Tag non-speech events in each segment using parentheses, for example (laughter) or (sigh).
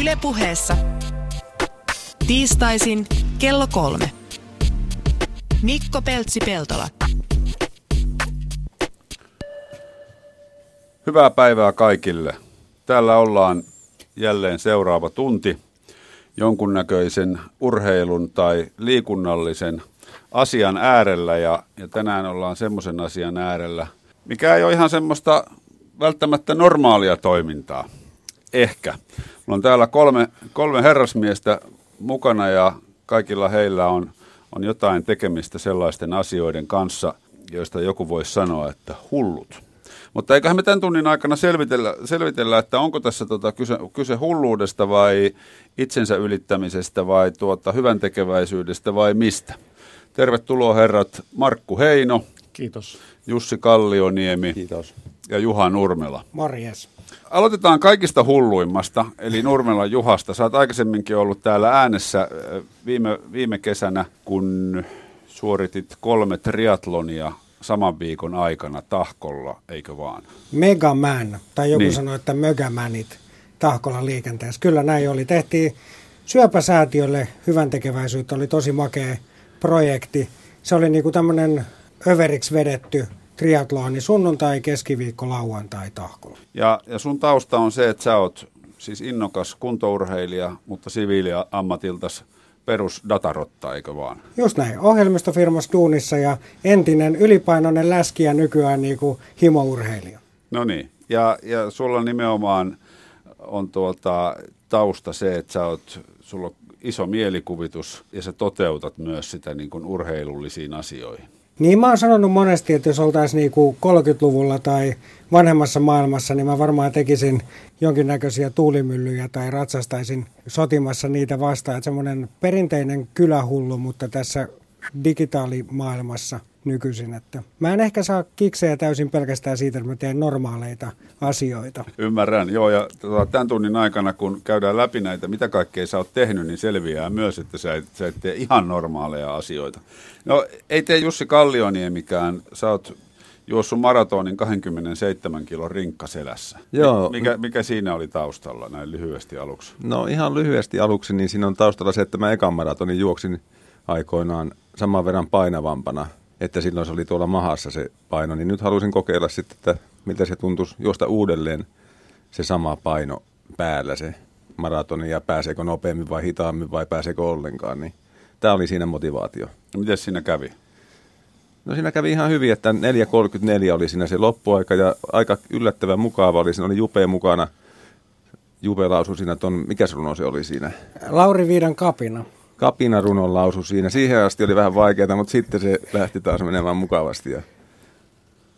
Ylepuheessa tiistaisin kello kolme. Mikko Peltsi-Peltola. Hyvää päivää kaikille. Täällä ollaan jälleen seuraava tunti jonkunnäköisen urheilun tai liikunnallisen asian äärellä ja, ja tänään ollaan semmoisen asian äärellä, mikä ei ole ihan semmoista välttämättä normaalia toimintaa. Ehkä. Mulla on täällä kolme, kolme herrasmiestä mukana ja kaikilla heillä on, on jotain tekemistä sellaisten asioiden kanssa, joista joku voisi sanoa, että hullut. Mutta eiköhän me tämän tunnin aikana selvitellä, selvitellä että onko tässä tota kyse, kyse hulluudesta vai itsensä ylittämisestä vai tuota, hyvän tekeväisyydestä vai mistä. Tervetuloa herrat Markku Heino. Kiitos. Jussi Kallioniemi. Kiitos. Ja Juha Nurmela. Morjes. Aloitetaan kaikista hulluimmasta, eli Nurmela Juhasta. Sä oot aikaisemminkin ollut täällä äänessä viime, viime kesänä, kun suoritit kolme triatlonia saman viikon aikana Tahkolla, eikö vaan? Megaman, tai joku niin. sanoi, että Mögämänit Tahkolla liikenteessä. Kyllä näin oli. Tehtiin syöpäsäätiölle hyvän tekeväisyyttä, oli tosi makea projekti. Se oli niinku tämmöinen överiksi vedetty triatloni sunnuntai, keskiviikko, lauantai, tahkolla. Ja, ja sun tausta on se, että sä oot siis innokas kuntourheilija, mutta siviiliä ammatiltas perusdatarotta, eikö vaan? Just näin. Ohjelmistofirmassa duunissa ja entinen ylipainoinen läski ja nykyään niin kuin himourheilija. No niin. Ja, ja sulla nimenomaan on tuota, tausta se, että sä oot, sulla on iso mielikuvitus ja sä toteutat myös sitä niin kuin urheilullisiin asioihin. Niin mä oon sanonut monesti, että jos oltaisiin niinku 30-luvulla tai vanhemmassa maailmassa, niin mä varmaan tekisin jonkinnäköisiä tuulimyllyjä tai ratsastaisin sotimassa niitä vastaan. Että semmoinen perinteinen kylähullu, mutta tässä digitaalimaailmassa nykyisin. Että mä en ehkä saa kiksejä täysin pelkästään siitä, että mä teen normaaleita asioita. Ymmärrän, joo. Ja tota, tämän tunnin aikana, kun käydään läpi näitä, mitä kaikkea sä oot tehnyt, niin selviää myös, että sä et, sä et tee ihan normaaleja asioita. No ei tee Jussi Kallioniemikään. Sä oot juossut maratonin 27 kilon rinkkaselässä. Joo. Mikä, mikä siinä oli taustalla näin lyhyesti aluksi? No ihan lyhyesti aluksi, niin siinä on taustalla se, että mä ekan maratonin juoksin aikoinaan saman verran painavampana, että silloin se oli tuolla mahassa se paino, niin nyt halusin kokeilla sitten, että miltä se tuntuisi juosta uudelleen se sama paino päällä se maratoni ja pääseekö nopeammin vai hitaammin vai pääseekö ollenkaan, niin tämä oli siinä motivaatio. No miten siinä kävi? No siinä kävi ihan hyvin, että 4.34 oli siinä se loppuaika ja aika yllättävän mukava oli. Siinä oli Jupe mukana. Jupe lausui siinä ton, mikä se runo se oli siinä? Lauri Viidan kapina. Kapina runon lausu siinä. Siihen asti oli vähän vaikeaa, mutta sitten se lähti taas menemään mukavasti. Ja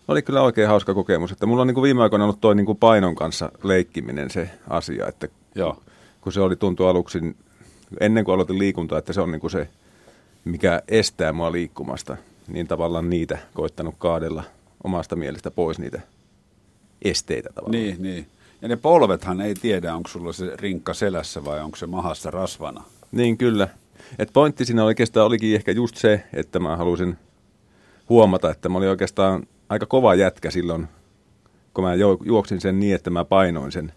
oli kyllä oikein hauska kokemus. Että mulla on niin kuin viime aikoina ollut toi niin kuin painon kanssa leikkiminen se asia, että Joo. kun se oli tuntu aluksi, ennen kuin aloitin liikuntaa, että se on niin kuin se, mikä estää mua liikkumasta niin tavallaan niitä koittanut kaadella omasta mielestä pois niitä esteitä tavallaan. Niin, niin. Ja ne polvethan ei tiedä, onko sulla se rinkka selässä vai onko se mahassa rasvana. Niin, kyllä. Et pointti siinä oikeastaan olikin ehkä just se, että mä halusin huomata, että mä olin oikeastaan aika kova jätkä silloin, kun mä juoksin sen niin, että mä painoin sen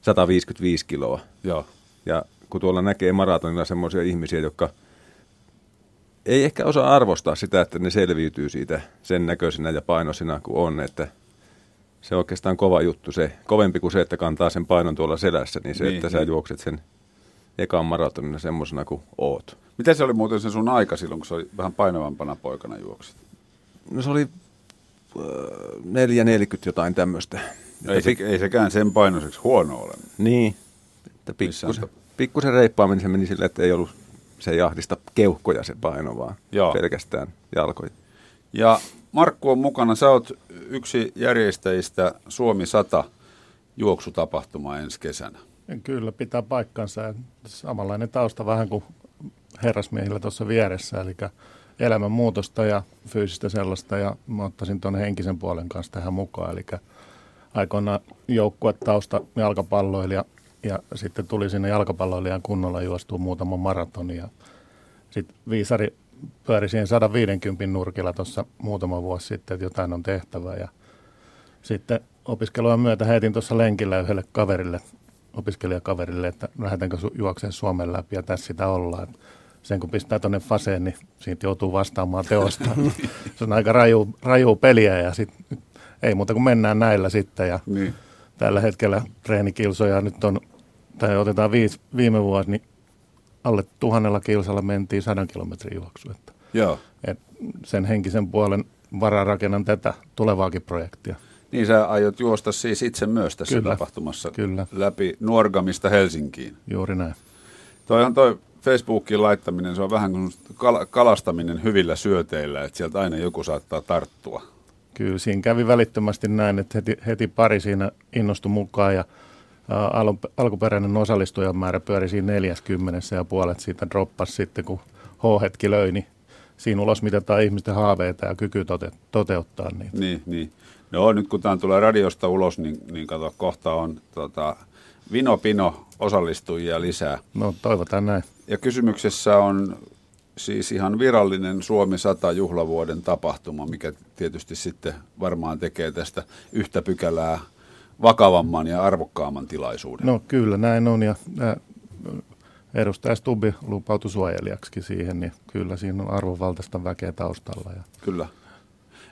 155 kiloa. Joo. Ja kun tuolla näkee maratonilla semmoisia ihmisiä, jotka – ei ehkä osaa arvostaa sitä, että ne selviytyy siitä sen näköisenä ja painoisina kuin on, että se on oikeastaan kova juttu se, kovempi kuin se, että kantaa sen painon tuolla selässä, niin se, niin, että niin. sä juokset sen ekan maratonina semmoisena kuin oot. Miten se oli muuten se sun aika silloin, kun se oli vähän painavampana poikana juoksit? No se oli äh, 4.40 jotain tämmöistä. No ei, se, ei sekään sen painoiseksi huono ole. Niin, että pikkusen, pikkusen reippaammin se meni sille, että ei ollut se ei ahdista keuhkoja se paino, vaan Joo. pelkästään jalkoja. Ja Markku on mukana. Sä oot yksi järjestäjistä Suomi 100 juoksutapahtumaa ensi kesänä. Kyllä, pitää paikkansa. Samanlainen tausta vähän kuin herrasmiehillä tuossa vieressä, eli elämänmuutosta ja fyysistä sellaista, ja mä ottaisin tuon henkisen puolen kanssa tähän mukaan, eli aikoinaan tausta jalkapalloilija ja sitten tuli sinne jalkapalloilijan kunnolla juostua muutama maratoni. Ja sitten Viisari pyöri siihen 150 nurkilla tuossa muutama vuosi sitten, että jotain on tehtävä. Ja sitten opiskelujen myötä heitin tuossa lenkillä yhdelle kaverille opiskelijakaverille, että lähdetäänkö juokseen Suomen läpi ja tässä sitä ollaan. Sen kun pistää tuonne faseen, niin siitä joutuu vastaamaan teosta. (laughs) se on aika raju, raju peliä ja sit, ei muuta kuin mennään näillä sitten. Ja Niin. tällä hetkellä treenikilsoja nyt on, tai otetaan viisi, viime vuosi, niin alle tuhannella kilsalla mentiin sadan kilometrin juoksu. Että, Joo. et sen henkisen puolen varaa rakennan tätä tulevaakin projektia. Niin sä aiot juosta siis itse myös tässä Kyllä. tapahtumassa Kyllä. läpi Nuorgamista Helsinkiin. Juuri näin. Toihan toi Facebookiin laittaminen, se on vähän kuin kal- kalastaminen hyvillä syöteillä, että sieltä aina joku saattaa tarttua. Kyllä siinä kävi välittömästi näin, että heti, heti pari siinä innostui mukaan ja alun, alkuperäinen osallistujamäärä pyöri siinä 40 ja puolet siitä droppasi sitten, kun H-hetki löi, niin siinä ulos mitataan ihmisten haaveita ja kyky tote, toteuttaa niitä. Niin, niin. No nyt kun tämä tulee radiosta ulos, niin, niin kato, kohta on tota, Vino Pino osallistujia lisää. No toivotaan näin. Ja kysymyksessä on siis ihan virallinen Suomi 100 juhlavuoden tapahtuma, mikä tietysti sitten varmaan tekee tästä yhtä pykälää vakavamman ja arvokkaamman tilaisuuden. No kyllä näin on ja ää, edustaja Stubbi lupautui suojelijaksi siihen, niin kyllä siinä on arvovaltaista väkeä taustalla. Ja Kyllä.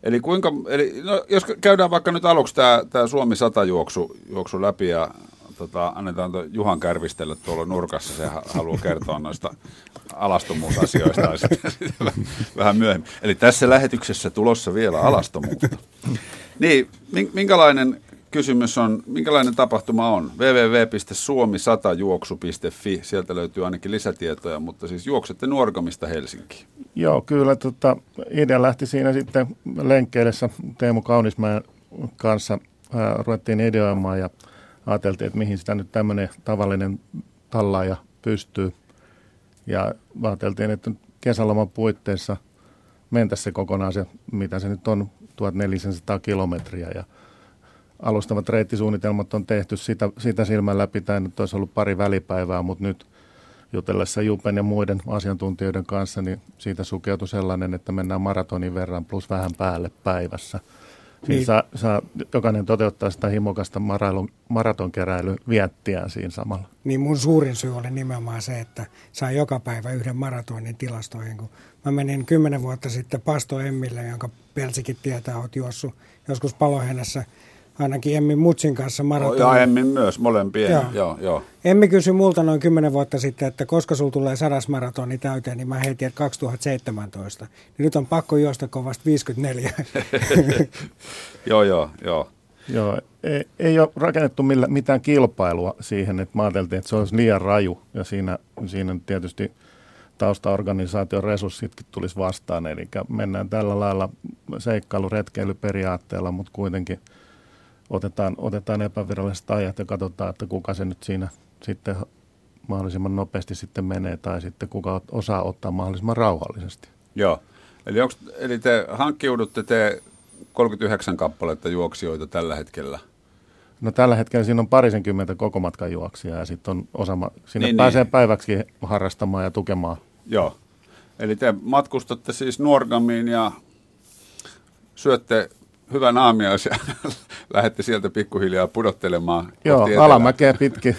Eli kuinka, eli no, jos käydään vaikka nyt aluksi tämä, tämä Suomi 100 juoksu, juoksu läpi ja tota, annetaan toi Juhan kärvistellä tuolla nurkassa, se ha- haluaa kertoa noista alastomuusasioista sitten, sitten (laughs) vähän- myöhemmin. Eli tässä lähetyksessä tulossa vielä alastomuutta. Niin, min- minkälainen kysymys on, minkälainen tapahtuma on? www.suomi100juoksu.fi, sieltä löytyy ainakin lisätietoja, mutta siis juoksette Nuorgamista Helsinkiin. Joo, kyllä tota, idea lähti siinä sitten lenkkeillessä Teemu Kaunismäen kanssa. Ää, ruvettiin ideoimaan ja ajateltiin, että mihin sitä nyt tämmöinen tavallinen tallaaja pystyy. Ja ajateltiin, että kesäloman puitteissa mentäisiin se kokonaan se, mitä se nyt on, 1400 kilometriä. Ja alustavat reittisuunnitelmat on tehty sitä, sitä silmällä pitäen, että olisi ollut pari välipäivää, mutta nyt jutellessa Jupen ja muiden asiantuntijoiden kanssa, niin siitä sukeutui sellainen, että mennään maratonin verran plus vähän päälle päivässä. Siinä Niin. saa, saa jokainen toteuttaa sitä himokasta marailun, maratonkeräily viettiään siinä samalla. Niin mun suurin syy oli nimenomaan se, että saa joka päivä yhden maratonin tilastoihin. Kun mä menin kymmenen vuotta sitten Pasto Emmille, jonka Pelsikin tietää, oot juossut joskus Palohennässä ainakin Emmi Mutsin kanssa maratonin. Ja Emmin myös, molempien. Joo. Joo. Joo. Emmi kysyi multa noin kymmenen vuotta sitten, että koska sulla tulee sadas maratoni täyteen, niin mä heitin, että 2017. Niin nyt on pakko juosta kovasti 54. (laughs) joo, joo, joo. Joo, ei, ei ole rakennettu millä, mitään kilpailua siihen, että mä ajateltiin, että se olisi liian raju ja siinä, siinä tietysti taustaorganisaation resurssitkin tulisi vastaan, eli mennään tällä lailla seikkailuretkeilyperiaatteella, mutta kuitenkin otetaan, otetaan epäviralliset ajat ja katsotaan, että kuka se nyt siinä sitten mahdollisimman nopeasti sitten menee tai sitten kuka osaa ottaa mahdollisimman rauhallisesti. Joo. Eli, onks, eli te hankkiudutte te 39 kappaletta juoksijoita tällä hetkellä. No tällä hetkellä siinä on parisenkymmentä koko matkan juoksia ja sitten on osa, sinne Niin, pääsee niin. päiväksi harrastamaan ja tukemaan. Joo. Eli te matkustatte siis Nuorgamiin ja syötte hyvän aamiaisen lähdette sieltä pikkuhiljaa pudottelemaan. Joo, alamäkeä pitkin.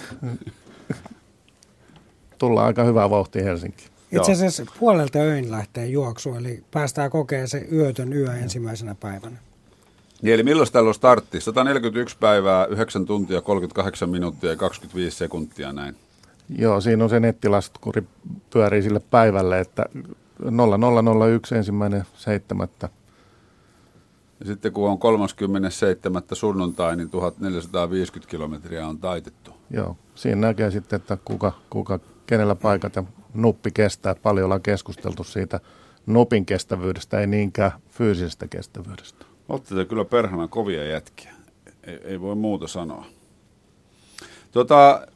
Tullaan aika hyvää vauhtia Helsinkiin. Itse asiassa puolelta öin lähtee juoksu, eli päästään kokea se yötön yö ensimmäisenä päivänä. Niin, eli milloin täällä on startti? 141 päivää, 9 tuntia, 38 minuuttia ja 25 sekuntia näin. Joo, siinä on se nettilaskuri pyörii sille päivälle, että 0001 ensimmäinen seitsemättä. Ja sitten kun on 37. sunnuntai, niin 1450 kilometriä on taitettu. Joo, siinä näkee sitten, että kuka, kuka kenellä paikat ja nuppi kestää. Paljon ollaan keskusteltu siitä nupin kestävyydestä, ei niinkään fyysisestä kestävyydestä. Olette te kyllä perhana kovia jätkiä. Ei, ei voi muuta sanoa. Tota,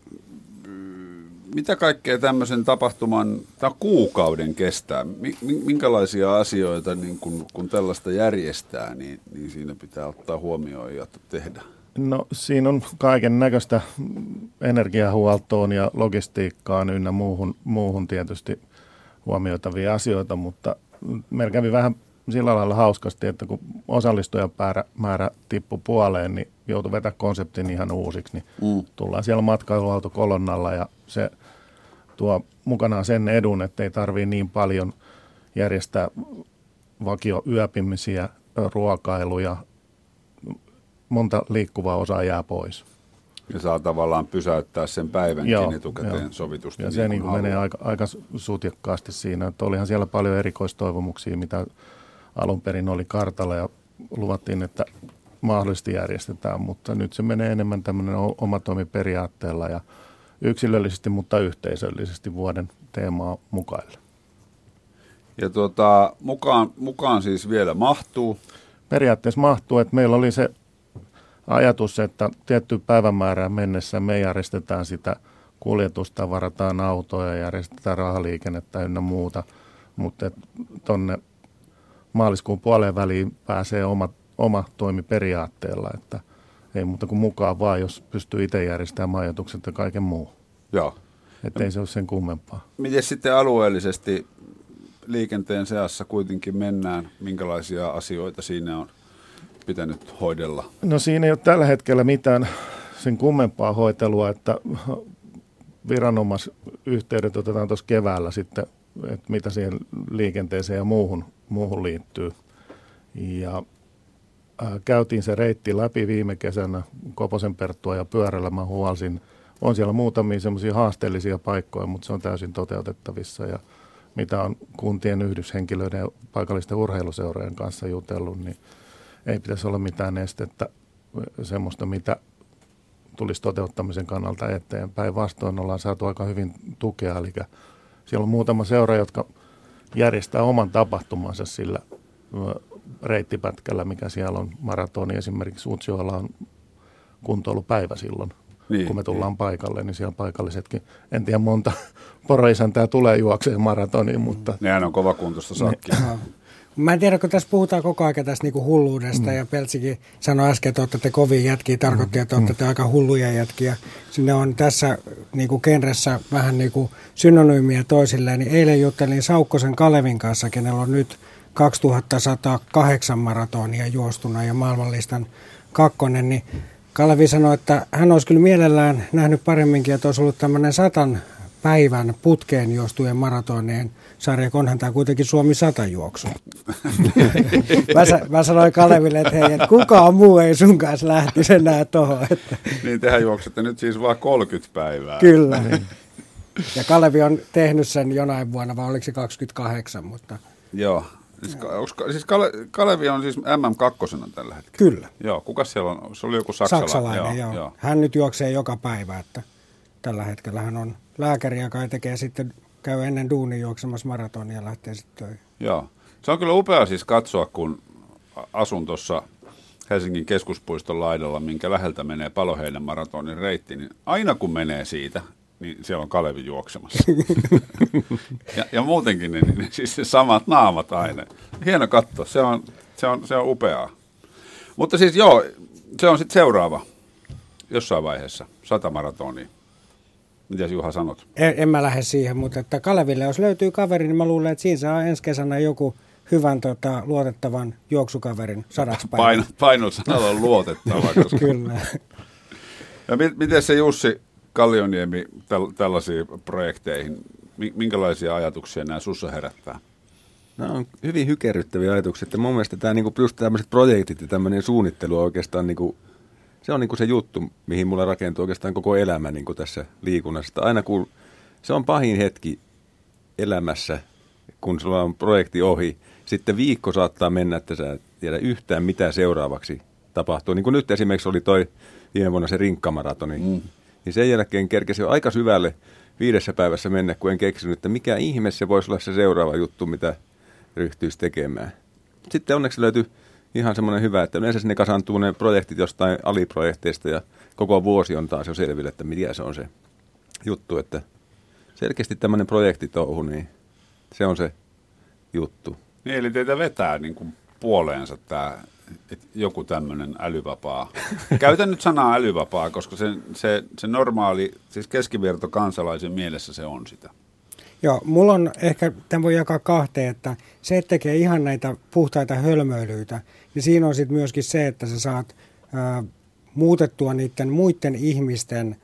mitä kaikkea tämmöisen tapahtuman tai kuukauden kestää? Mi- mi- Minkälaisia asioita, niin kun, kun tällaista järjestää, niin, niin siinä pitää ottaa huomioon ja tehdä? No siinä on kaiken näköistä energiahuoltoon ja logistiikkaan ynnä muuhun, muuhun tietysti huomioitavia asioita, mutta meillä kävi vähän sillä lailla hauskasti, että kun osallistujamäärä määrä tippui puoleen, niin joutui vetää konseptin ihan uusiksi. Niin mm. Tullaan siellä matkailuautokolonnalla ja se tuo mukanaan sen edun, että ei tarvii niin paljon järjestää vakioyöpimisiä, ruokailuja, monta liikkuvaa osaa jää pois. Ja saa tavallaan pysäyttää sen päivänkin joo, etukäteen joo. sovitusti. Ja niin se niin kuin menee aika, aika sutjakkaasti siinä. Että olihan siellä paljon erikoistoivomuksia, mitä alun perin oli kartalla ja luvattiin, että mahdollisesti järjestetään, mutta nyt se menee enemmän tämmöinen omatoimiperiaatteella ja yksilöllisesti, mutta yhteisöllisesti vuoden teemaa mukaille. Ja tuota, mukaan, mukaan siis vielä mahtuu? Periaatteessa mahtuu, että meillä oli se ajatus, että tietty päivämäärään mennessä me järjestetään sitä kuljetusta, varataan autoja, järjestetään rahaliikennettä ynnä muuta, mutta tuonne maaliskuun puoleen väliin pääsee oma, oma toimi periaatteella, että ei muuta kuin mukaan vaan, jos pystyy itse järjestämään majoitukset ja kaiken muu. Joo. Että ei se ole sen kummempaa. Miten sitten alueellisesti liikenteen seassa kuitenkin mennään? Minkälaisia asioita siinä on pitänyt hoidella? No siinä ei ole tällä hetkellä mitään sen kummempaa hoitelua, että viranomaisyhteydet otetaan tuossa keväällä sitten, että mitä siihen liikenteeseen ja muuhun, muuhun liittyy. Ja käytiin se reitti läpi viime kesänä Koposen Perttua ja pyörällä mä huolsin. On siellä muutamia semmoisia haasteellisia paikkoja, mutta se on täysin toteutettavissa ja mitä on kuntien yhdyshenkilöiden ja paikallisten urheiluseurojen kanssa jutellut, niin ei pitäisi olla mitään estettä semmoista, mitä tulisi toteuttamisen kannalta eteenpäin. Vastoin ollaan saatu aika hyvin tukea, eli siellä on muutama seura, jotka järjestää oman tapahtumansa sillä reittipätkällä, mikä siellä on maratoni. Esimerkiksi Utsjoella on kuntoilupäivä silloin, niin, kun me tullaan niin. paikalle, niin siellä paikallisetkin, en tiedä monta (laughs) poroisäntää tulee juokseen maratoniin, mutta... Nehän on kovakuntoista sakkia. Niin. (laughs) Mä en tiedä, kun tässä puhutaan koko ajan tästä niinku hulluudesta mm. ja Peltsikin sanoi äsken, että olette kovia jätkiä, tarkoitti, että olette mm. aika hulluja jätkiä. Sinne on tässä niinku genressä vähän niinku synonyymiä toisilleen. Niin eilen juttelin Saukkosen Kalevin kanssa, kenellä on nyt 2108 maratonia juostuna ja maailmanlistan kakkonen, niin Kalevi sanoi, että hän olisi kyllä mielellään nähnyt paremminkin, että olisi ollut tämmöinen satan päivän putkeen juostujen maratoneen sarja, onhan tämä kuitenkin Suomi 100 juoksu. (laughs) mä, mä, sanoin Kaleville, että hei, että kukaan muu ei sun kanssa lähtisi enää tuohon. Että... Niin tehän juoksette nyt siis vain 30 päivää. Kyllä. Ja Kalevi on tehnyt sen jonain vuonna, vai oliko se 28, mutta... Joo. Siis, onko, siis Kale, Kalevi on siis MM2 tällä hetkellä? Kyllä. Joo, kuka siellä on? Se oli joku saksalainen. Saksalainen, joo, joo. joo. Hän nyt juoksee joka päivä, että tällä hetkellä hän on lääkäri, joka tekee sitten, käy ennen duunin juoksemassa maratonia ja lähtee sitten töihin. Joo. Se on kyllä upea siis katsoa, kun asun tuossa Helsingin keskuspuiston laidalla, minkä läheltä menee Paloheinän maratonin reitti, niin aina kun menee siitä, niin siellä on Kalevi juoksemassa. (laughs) ja, ja muutenkin niin, niin, siis se samat naamat aina. Hieno katto, se on, se on, se on upeaa. Mutta siis joo, se on sitten seuraava jossain vaiheessa, sata maratonia. Mitä Juha sanot? En, en mä lähde siihen, mutta että Kaleville, jos löytyy kaveri, niin mä luulen, että siinä saa ensi kesänä joku hyvän tota, luotettavan juoksukaverin sadaksi Paino, Painosanalla on luotettava. Koska... (laughs) Kyllä. Ja mi- miten se Jussi Kallioniemi täl- tällaisiin projekteihin, minkälaisia ajatuksia nämä sussa herättää? Nämä on hyvin hykerryttäviä ajatuksia. Että mun mielestä tämä, niin kuin, just tämmöiset projektit ja tämmöinen suunnittelu on oikeastaan niin kuin, se on niin kuin se juttu, mihin mulla rakentuu oikeastaan koko elämä niin kuin tässä liikunnassa. Aina kun se on pahin hetki elämässä, kun sulla on projekti ohi, sitten viikko saattaa mennä, että sä et tiedä yhtään mitä seuraavaksi tapahtuu. Niin kuin nyt esimerkiksi oli toi viime vuonna se rinkkamaratoni. Mm. Niin sen jälkeen kerkesi jo aika syvälle viidessä päivässä mennä, kun en keksinyt, että mikä ihme se voisi olla se seuraava juttu, mitä ryhtyisi tekemään. Sitten onneksi löytyi ihan semmoinen hyvä, että yleensä sinne kasaantuu ne projektit jostain aliprojekteista ja koko vuosi on taas jo selville, että mikä se on se juttu, että selkeästi tämmöinen projektitouhu, niin se on se juttu. Niin, eli teitä vetää niin kuin puoleensa tämä että joku tämmöinen älyvapaa. (laughs) Käytän nyt sanaa älyvapaa, koska se, se, se normaali, siis keskiverto kansalaisen mielessä se on sitä. Joo, mulla on ehkä, tämän voi jakaa kahteen, että se, että tekee ihan näitä puhtaita hölmöilyitä, niin siinä on sitten myöskin se, että sä saat ää, muutettua niiden muiden ihmisten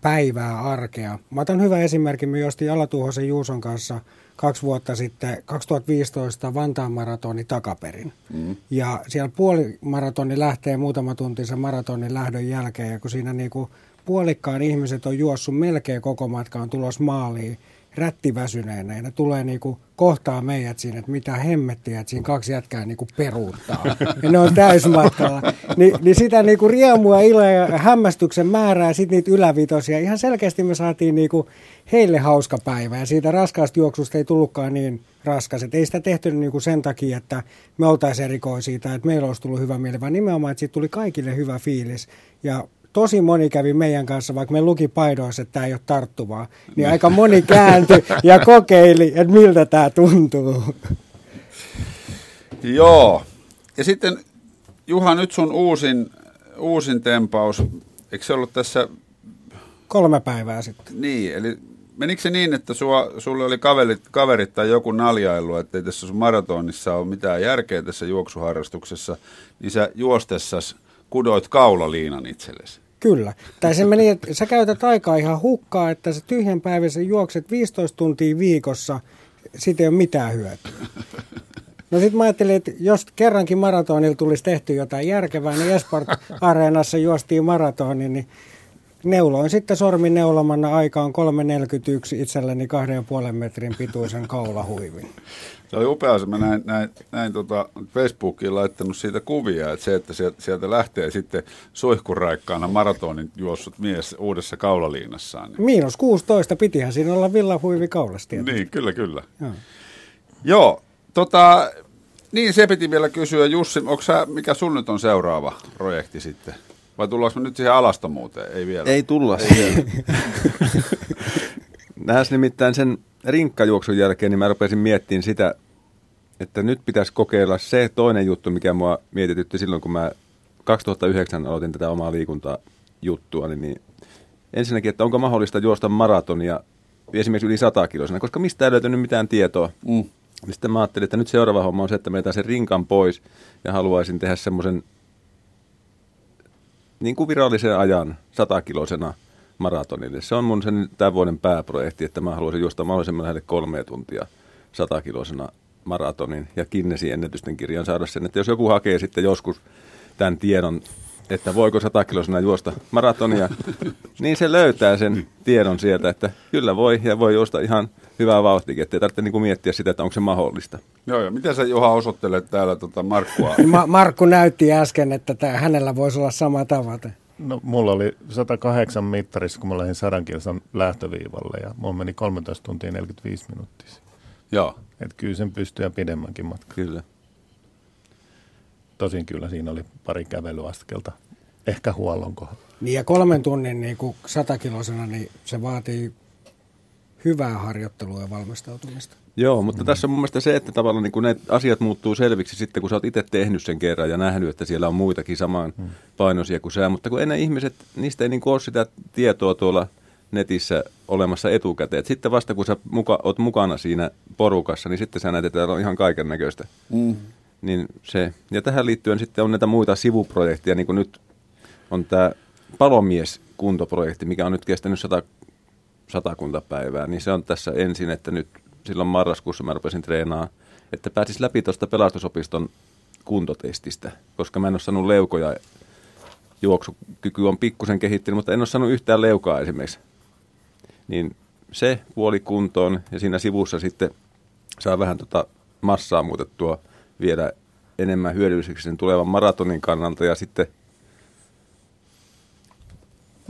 päivää, arkea. Mä otan hyvä esimerkki, me jostiin Alatuhosen Juuson kanssa kaksi vuotta sitten, 2015 Vantaan maratoni takaperin. Mm. Ja siellä puolimaratoni lähtee muutama tunti sen maratonin lähdön jälkeen, ja kun siinä niinku puolikkaan ihmiset on juossut melkein koko matkaan tulos maaliin, rättiväsyneenä ja ne tulee niinku kohtaa meidät siinä, että mitä hemmettiä, että siinä kaksi jätkää niinku peruuttaa. Ja ne on täysmatkalla. Ni, niin sitä niinku riemua, iloa ja hämmästyksen määrää, sitten niitä ylävitosia. Ihan selkeästi me saatiin niinku heille hauska päivä ja siitä raskaasta juoksusta ei tullutkaan niin raskas. Et ei sitä tehty niinku sen takia, että me oltaisiin erikoisia tai että meillä olisi tullut hyvä mieli, vaan nimenomaan, että siitä tuli kaikille hyvä fiilis. Ja tosi moni kävi meidän kanssa, vaikka me luki paidoissa, että tämä ei ole tarttuvaa, niin aika moni kääntyi ja kokeili, että miltä tämä tuntuu. Joo. Ja sitten Juha, nyt sun uusin, uusin tempaus, eikö se ollut tässä... Kolme päivää sitten. Niin, eli menikö se niin, että sua, sulle oli kaverit, kaverit tai joku naljailu, että ei tässä sun maratonissa ole mitään järkeä tässä juoksuharrastuksessa, niin sä juostessas kudoit kaulaliinan itsellesi. Kyllä. Tai se meni, että sä käytät aikaa ihan hukkaa, että sä tyhjän päivässä juokset 15 tuntia viikossa, siitä ei ole mitään hyötyä. No sitten mä ajattelin, että jos kerrankin maratonilla tulisi tehty jotain järkevää, niin Esport-areenassa juostiin maratoni, niin neuloin sitten sormin neulomana aikaan 3.41 itselleni kahden ja puolen metrin pituisen kaulahuivin. Se oli upea, mä näin, näin, näin tota Facebookiin laittanut siitä kuvia, että se, että sieltä lähtee sitten suihkuraikkaana maratonin juossut mies uudessa kaulaliinassaan. Niin. Miinus 16, pitihän siinä olla villahuivi kaulasta. Niin, kyllä, kyllä. Joo, Joo tota, niin se piti vielä kysyä, Jussi, onko sä, mikä sun nyt on seuraava projekti sitten? Vai tullaanko me nyt siihen alastomuuteen? Ei vielä. Ei tulla siihen. (laughs) Nähäs nimittäin sen rinkkajuoksun jälkeen, niin mä rupesin miettimään sitä, että nyt pitäisi kokeilla se toinen juttu, mikä mua mietitytti silloin, kun mä 2009 aloitin tätä omaa liikuntajuttua, niin, niin ensinnäkin, että onko mahdollista juosta maratonia esimerkiksi yli 100 kilosena, koska mistä ei löytynyt mitään tietoa. Mm. Niin sitten mä ajattelin, että nyt seuraava homma on se, että meitä sen rinkan pois ja haluaisin tehdä semmoisen niin kuin virallisen ajan satakilosena maratonille. Se on mun sen tämän vuoden pääprojekti, että mä haluaisin juosta mahdollisimman lähelle kolme tuntia satakilosena maratonin ja Kinnesin ennätysten kirjan saada sen, että jos joku hakee sitten joskus tämän tiedon, että voiko satakilosena juosta maratonia, niin se löytää sen tiedon sieltä, että kyllä voi ja voi juosta ihan hyvää vauhtia, ettei tarvitse niin miettiä sitä, että onko se mahdollista. Joo, ja miten sä Juha osoittelet täällä tuota Markkua? (laughs) Ma- Markku näytti äsken, että tää, hänellä voisi olla sama tavoite. No, mulla oli 108 mittarissa, kun mä lähdin 100 kilsan lähtöviivalle ja mulla meni 13 tuntia 45 minuuttia. Joo. Että kyllä sen pystyy ja pidemmänkin matka. Kyllä. Tosin kyllä siinä oli pari kävelyaskelta, ehkä huollon kohdalla. Niin ja kolmen tunnin niin kuin satakilosena, niin se vaatii hyvää harjoittelua ja valmistautumista. Joo, mutta mm. tässä on mun mielestä se, että tavallaan niin kun ne asiat muuttuu selviksi sitten, kun sä oot itse tehnyt sen kerran ja nähnyt, että siellä on muitakin samaan mm. painoisia kuin sä. Mutta kun ennen ihmiset, niistä ei niin ole sitä tietoa tuolla netissä olemassa etukäteen. Et sitten vasta kun sä muka, oot mukana siinä porukassa, niin sitten sä näet, että täällä on ihan kaiken näköistä. Mm. Niin se. Ja tähän liittyen sitten on näitä muita sivuprojekteja, niin kuin nyt on tämä palomies kuntoprojekti, mikä on nyt kestänyt 100 satakunta päivää, niin se on tässä ensin, että nyt silloin marraskuussa mä rupesin treenaamaan, että pääsis läpi tuosta pelastusopiston kuntotestistä, koska mä en ole saanut leukoja. Juoksukyky on pikkusen kehittynyt, mutta en ole saanut yhtään leukaa esimerkiksi. Niin se puoli kuntoon ja siinä sivussa sitten saa vähän tota massaa muutettua vielä enemmän hyödylliseksi sen tulevan maratonin kannalta ja sitten –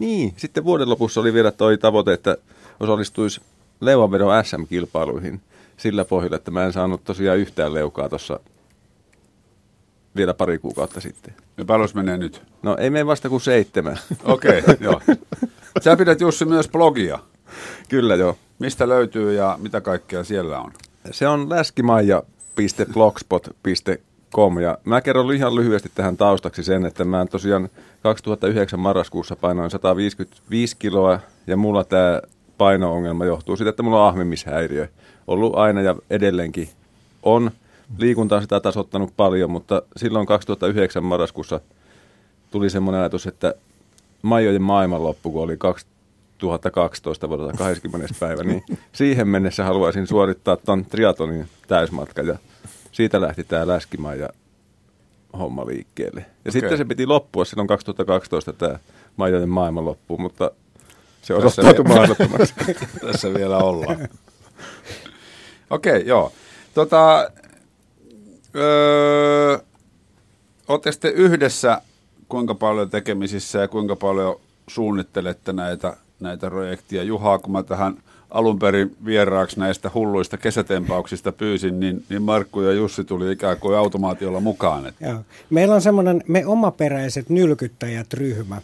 niin, sitten vuoden lopussa oli vielä toi tavoite, että osallistuisi leuanvedon SM-kilpailuihin sillä pohjalla, että mä en saanut tosiaan yhtään leukaa tuossa vielä pari kuukautta sitten. Ja paljon menee nyt? No ei mene vasta kuin seitsemän. (laughs) Okei, okay, joo. Sä pidät Jussi myös blogia. Kyllä joo. Mistä löytyy ja mitä kaikkea siellä on? Se on läskimaija.blogspot.com Com. Ja mä kerron ihan lyhyesti tähän taustaksi sen, että mä tosiaan 2009 marraskuussa painoin 155 kiloa ja mulla tämä paino-ongelma johtuu siitä, että mulla on ahmimishäiriö. Ollut aina ja edelleenkin on. Liikunta on sitä tasoittanut paljon, mutta silloin 2009 marraskuussa tuli semmoinen ajatus, että Maijojen maailmanloppu, kun oli 2012 vuodelta 20. päivä, niin siihen mennessä haluaisin suorittaa tuon triatonin täysmatka ja siitä lähti tämä läskimaa ja homma liikkeelle. Ja okay. sitten se piti loppua silloin 2012 tämä Maijojen maailmanloppu, mutta se osoittautui (laughs) mahdottomaksi. Tässä vielä ollaan. Okei, okay, joo. Tota, öö, Olette sitten yhdessä kuinka paljon tekemisissä ja kuinka paljon suunnittelette näitä, näitä projekteja? Juhaa, kun mä tähän alun perin vieraaksi näistä hulluista kesätempauksista pyysin, niin, niin Markku ja Jussi tuli ikään kuin automaatiolla mukaan. Että. Joo. Meillä on semmoinen me omaperäiset nylkyttäjät ryhmä,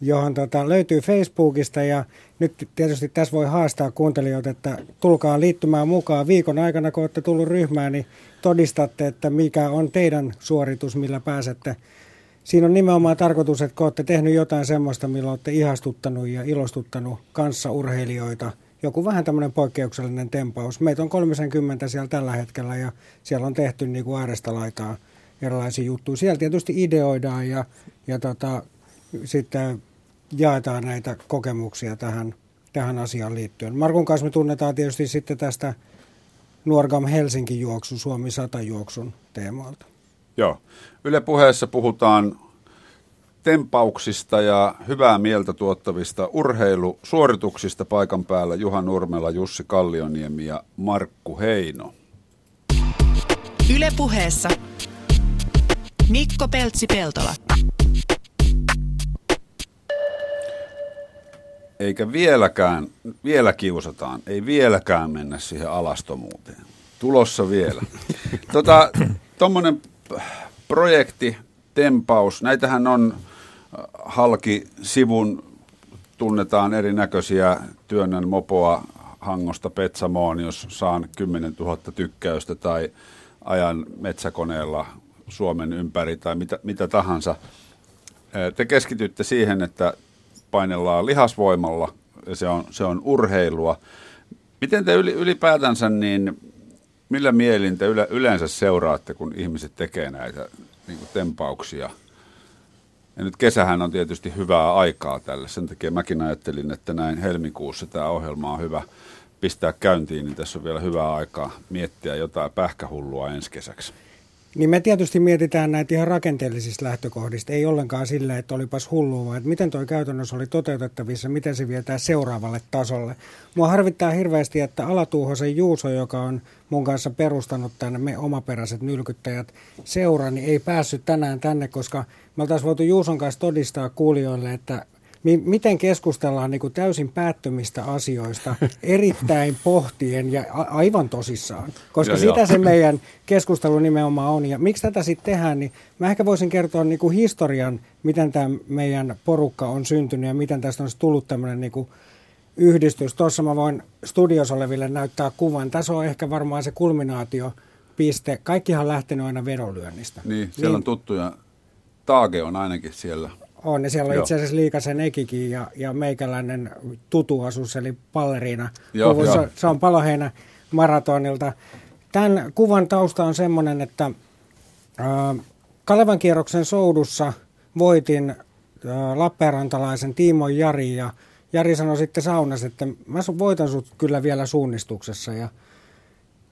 johon tota, löytyy Facebookista ja nyt tietysti tässä voi haastaa kuuntelijoita, että tulkaa liittymään mukaan viikon aikana, kun olette tullut ryhmään, niin todistatte, että mikä on teidän suoritus, millä pääsette. Siinä on nimenomaan tarkoitus, että kun olette tehnyt jotain semmoista, millä olette ihastuttanut ja ilostuttanut kanssaurheilijoita, joku vähän tämmöinen poikkeuksellinen tempaus. Meitä on 30 siellä tällä hetkellä ja siellä on tehty niin kuin äärestä laitaa erilaisia juttuja. Siellä tietysti ideoidaan ja, ja tota, sitten jaetaan näitä kokemuksia tähän, tähän asiaan liittyen. Markun kanssa me tunnetaan tietysti sitten tästä Nuorgam Helsinki juoksu, Suomi 100 juoksun teemalta. Joo. Yle puheessa puhutaan tempauksista ja hyvää mieltä tuottavista urheilusuorituksista paikan päällä Juha Nurmela, Jussi Kallioniemi ja Markku Heino. Yle puheessa Mikko Peltsi-Peltola. eikä vieläkään, vielä kiusataan, ei vieläkään mennä siihen alastomuuteen. Tulossa vielä. (laughs) Tota, Tuommoinen projekti, tempaus, näitähän on äh, halki sivun, tunnetaan erinäköisiä työnnän mopoa Hangosta Petsamoon, jos saan 10 000 tykkäystä tai ajan metsäkoneella Suomen ympäri tai mitä, mitä tahansa. Äh, te keskitytte siihen, että painellaan lihasvoimalla ja se on, se on urheilua. Miten te ylipäätänsä, niin millä mielin te yleensä seuraatte, kun ihmiset tekee näitä niin kuin tempauksia? Ja nyt kesähän on tietysti hyvää aikaa tälle. Sen takia mäkin ajattelin, että näin helmikuussa tämä ohjelma on hyvä pistää käyntiin, niin tässä on vielä hyvää aikaa miettiä jotain pähkähullua ensi kesäksi. Niin me tietysti mietitään näitä ihan rakenteellisista lähtökohdista, ei ollenkaan sillä, että olipas hullua, vaan että miten tuo käytännössä oli toteutettavissa, miten se vietää seuraavalle tasolle. Mua harvittaa hirveästi, että Alatuuhosen Juuso, joka on mun kanssa perustanut tänne me omaperäiset nylkyttäjät seura, niin ei päässyt tänään tänne, koska me oltaisiin voitu Juuson kanssa todistaa kuulijoille, että miten keskustellaan niin kuin täysin päättömistä asioista erittäin pohtien ja a- aivan tosissaan, koska ja sitä jo. se meidän keskustelu nimenomaan on. Ja miksi tätä sitten tehdään, niin mä ehkä voisin kertoa niin kuin historian, miten tämä meidän porukka on syntynyt ja miten tästä on tullut tämmöinen niin kuin yhdistys. Tuossa mä voin studios oleville näyttää kuvan. Tässä on ehkä varmaan se kulminaatio piste. Kaikkihan on lähtenyt aina vedonlyönnistä. Niin, siellä niin, on tuttuja. Taage on ainakin siellä on, ja siellä on Joo. itse asiassa Liikasen Ekikin ja, ja meikäläinen tutuasus, eli Palleriina. Joo, jo. Se, se on paloheinä maratonilta. Tämän kuvan tausta on semmoinen, että äh, Kalevan kierroksen soudussa voitin äh, Lappeenrantalaisen Tiimo Jari, ja Jari sanoi sitten saunassa, että mä voitan sut kyllä vielä suunnistuksessa. Ja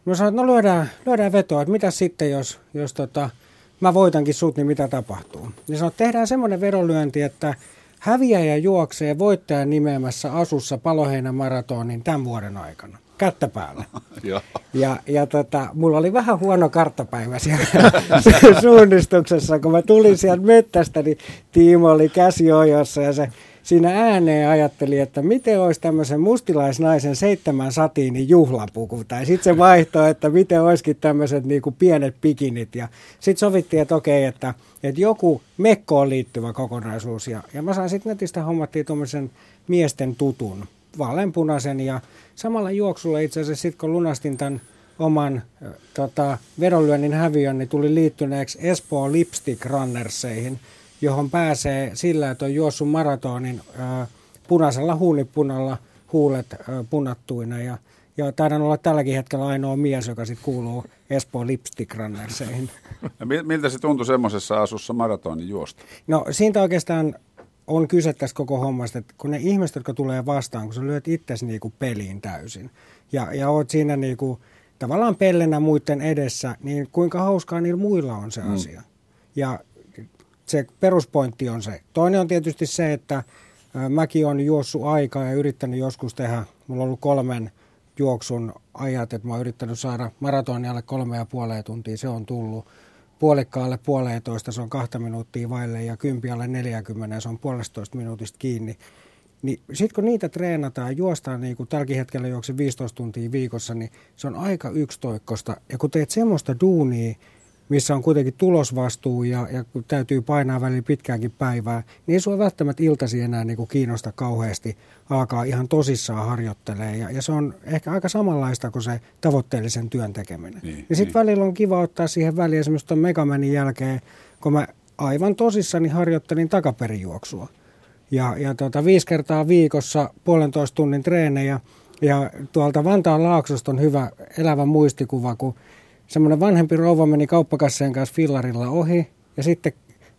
mä sanoin, että no lyödään, lyödään vetoa, että mitä sitten, jos, jos tota, mä voitankin sut, niin mitä tapahtuu? Niin sanoo, tehdään semmoinen vedonlyönti, että häviäjä juoksee voittajan nimeämässä asussa Paloheinän maratonin tämän vuoden aikana. Kättä päällä. (laughs) ja, ja tota, mulla oli vähän huono karttapäivä siellä (laughs) suunnistuksessa. Kun mä tulin sieltä mettästä, niin Tiimo oli käsiojossa ja se siinä ääneen ajatteli, että miten olisi tämmöisen mustilaisnaisen seitsemän satiinin juhlapuku. Tai sitten se vaihtoi, että miten olisikin tämmöiset niinku pienet pikinit. Ja sitten sovittiin, että okei, että, että joku mekkoon liittyvä kokonaisuus. Ja, ja mä sain sitten netistä hommattiin tuommoisen miesten tutun, vaaleanpunaisen. Ja samalla juoksulla itse asiassa sitten kun lunastin tämän oman tota, vedonlyönnin häviön, niin tuli liittyneeksi Espoo Lipstick Runnerseihin – johon pääsee sillä, että on juossut maratonin ää, punaisella huulipunalla huulet punattuina ja, ja taidan olla tälläkin hetkellä ainoa mies, joka sitten kuuluu Espoon Lipstick Runnerseihin. (laughs) Miltä se tuntui semmoisessa asussa maratonin juosta? No siitä oikeastaan on kyse tästä koko hommasta, että kun ne ihmiset, jotka tulee vastaan, kun sä lyöt itsesi niinku peliin täysin ja, ja oot siinä niinku, tavallaan pellenä muiden edessä, niin kuinka hauskaa niillä muilla on se mm. asia. Ja se peruspointti on se. Toinen on tietysti se, että mäkin on juossut aikaa ja yrittänyt joskus tehdä, mulla on ollut kolmen juoksun ajat, että mä oon yrittänyt saada maratonialle kolme ja puoleen tuntia, se on tullut puolikkaalle puoleentoista, se on kahta minuuttia vaille ja kympialle 40, se on puolestoista minuutista kiinni. Niin sitten kun niitä treenataan, juostaan niin kuin tälläkin hetkellä juokse 15 tuntia viikossa, niin se on aika yksitoikkosta. Ja kun teet semmoista duunia, missä on kuitenkin tulosvastuu ja, ja täytyy painaa välillä pitkäänkin päivää, niin ei sua välttämättä iltasi enää niin kuin kiinnosta kauheasti alkaa ihan tosissaan harjoittelee. Ja, ja se on ehkä aika samanlaista kuin se tavoitteellisen työn tekeminen. Niin, ja sitten niin. välillä on kiva ottaa siihen väliin esimerkiksi tuon Megamanin jälkeen, kun mä aivan tosissani harjoittelin takaperijuoksua. Ja, ja tota, viisi kertaa viikossa puolentoista tunnin treenejä. Ja tuolta Vantaan Laaksosta on hyvä elävä muistikuva, kun semmoinen vanhempi rouva meni kauppakasseen kanssa fillarilla ohi ja sitten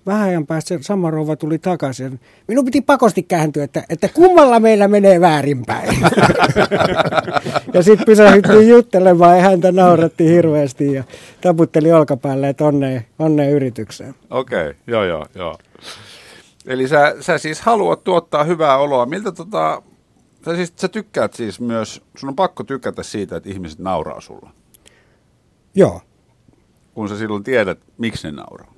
vähän ajan päästä sama rouva tuli takaisin. Minun piti pakosti kääntyä, että, että kummalla meillä menee väärinpäin. (laughs) ja sitten pysähdyttiin juttelemaan ja häntä nauratti hirveästi ja taputteli olkapäälle, että onneen, onneen yritykseen. Okei, okay, joo joo joo. Eli sä, sä siis haluat tuottaa hyvää oloa. Miltä tota, sä, siis, sä tykkäät siis myös, sun on pakko tykätä siitä, että ihmiset nauraa sulla. Joo. Kun sä silloin tiedät, miksi ne nauraa.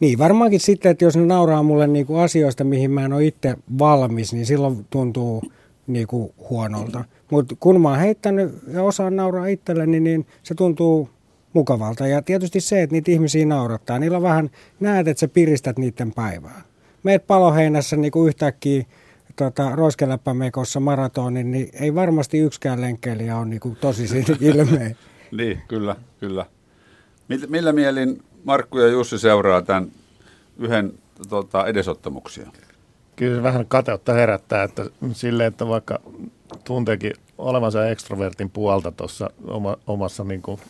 Niin, varmaankin sitten, että jos ne nauraa mulle niin kuin asioista, mihin mä en ole itse valmis, niin silloin tuntuu niin kuin huonolta. Mutta kun mä oon heittänyt ja osaan nauraa itselleni, niin se tuntuu mukavalta. Ja tietysti se, että niitä ihmisiä naurattaa, niillä on vähän, näet, että sä piristät niiden päivää. Meet paloheinässä niin kuin yhtäkkiä tota, roiskeläppämekossa maratonin, niin ei varmasti yksikään lenkkeilijä ole niin kuin tosi (laughs) ilmeen. Niin, kyllä, kyllä. Millä mielin Markku ja Jussi seuraa tämän yhden tota, edesottamuksia? Kyllä se vähän kateutta herättää, että sille, että vaikka tunteekin olevansa ekstrovertin puolta tuossa oma, omassa niin kuin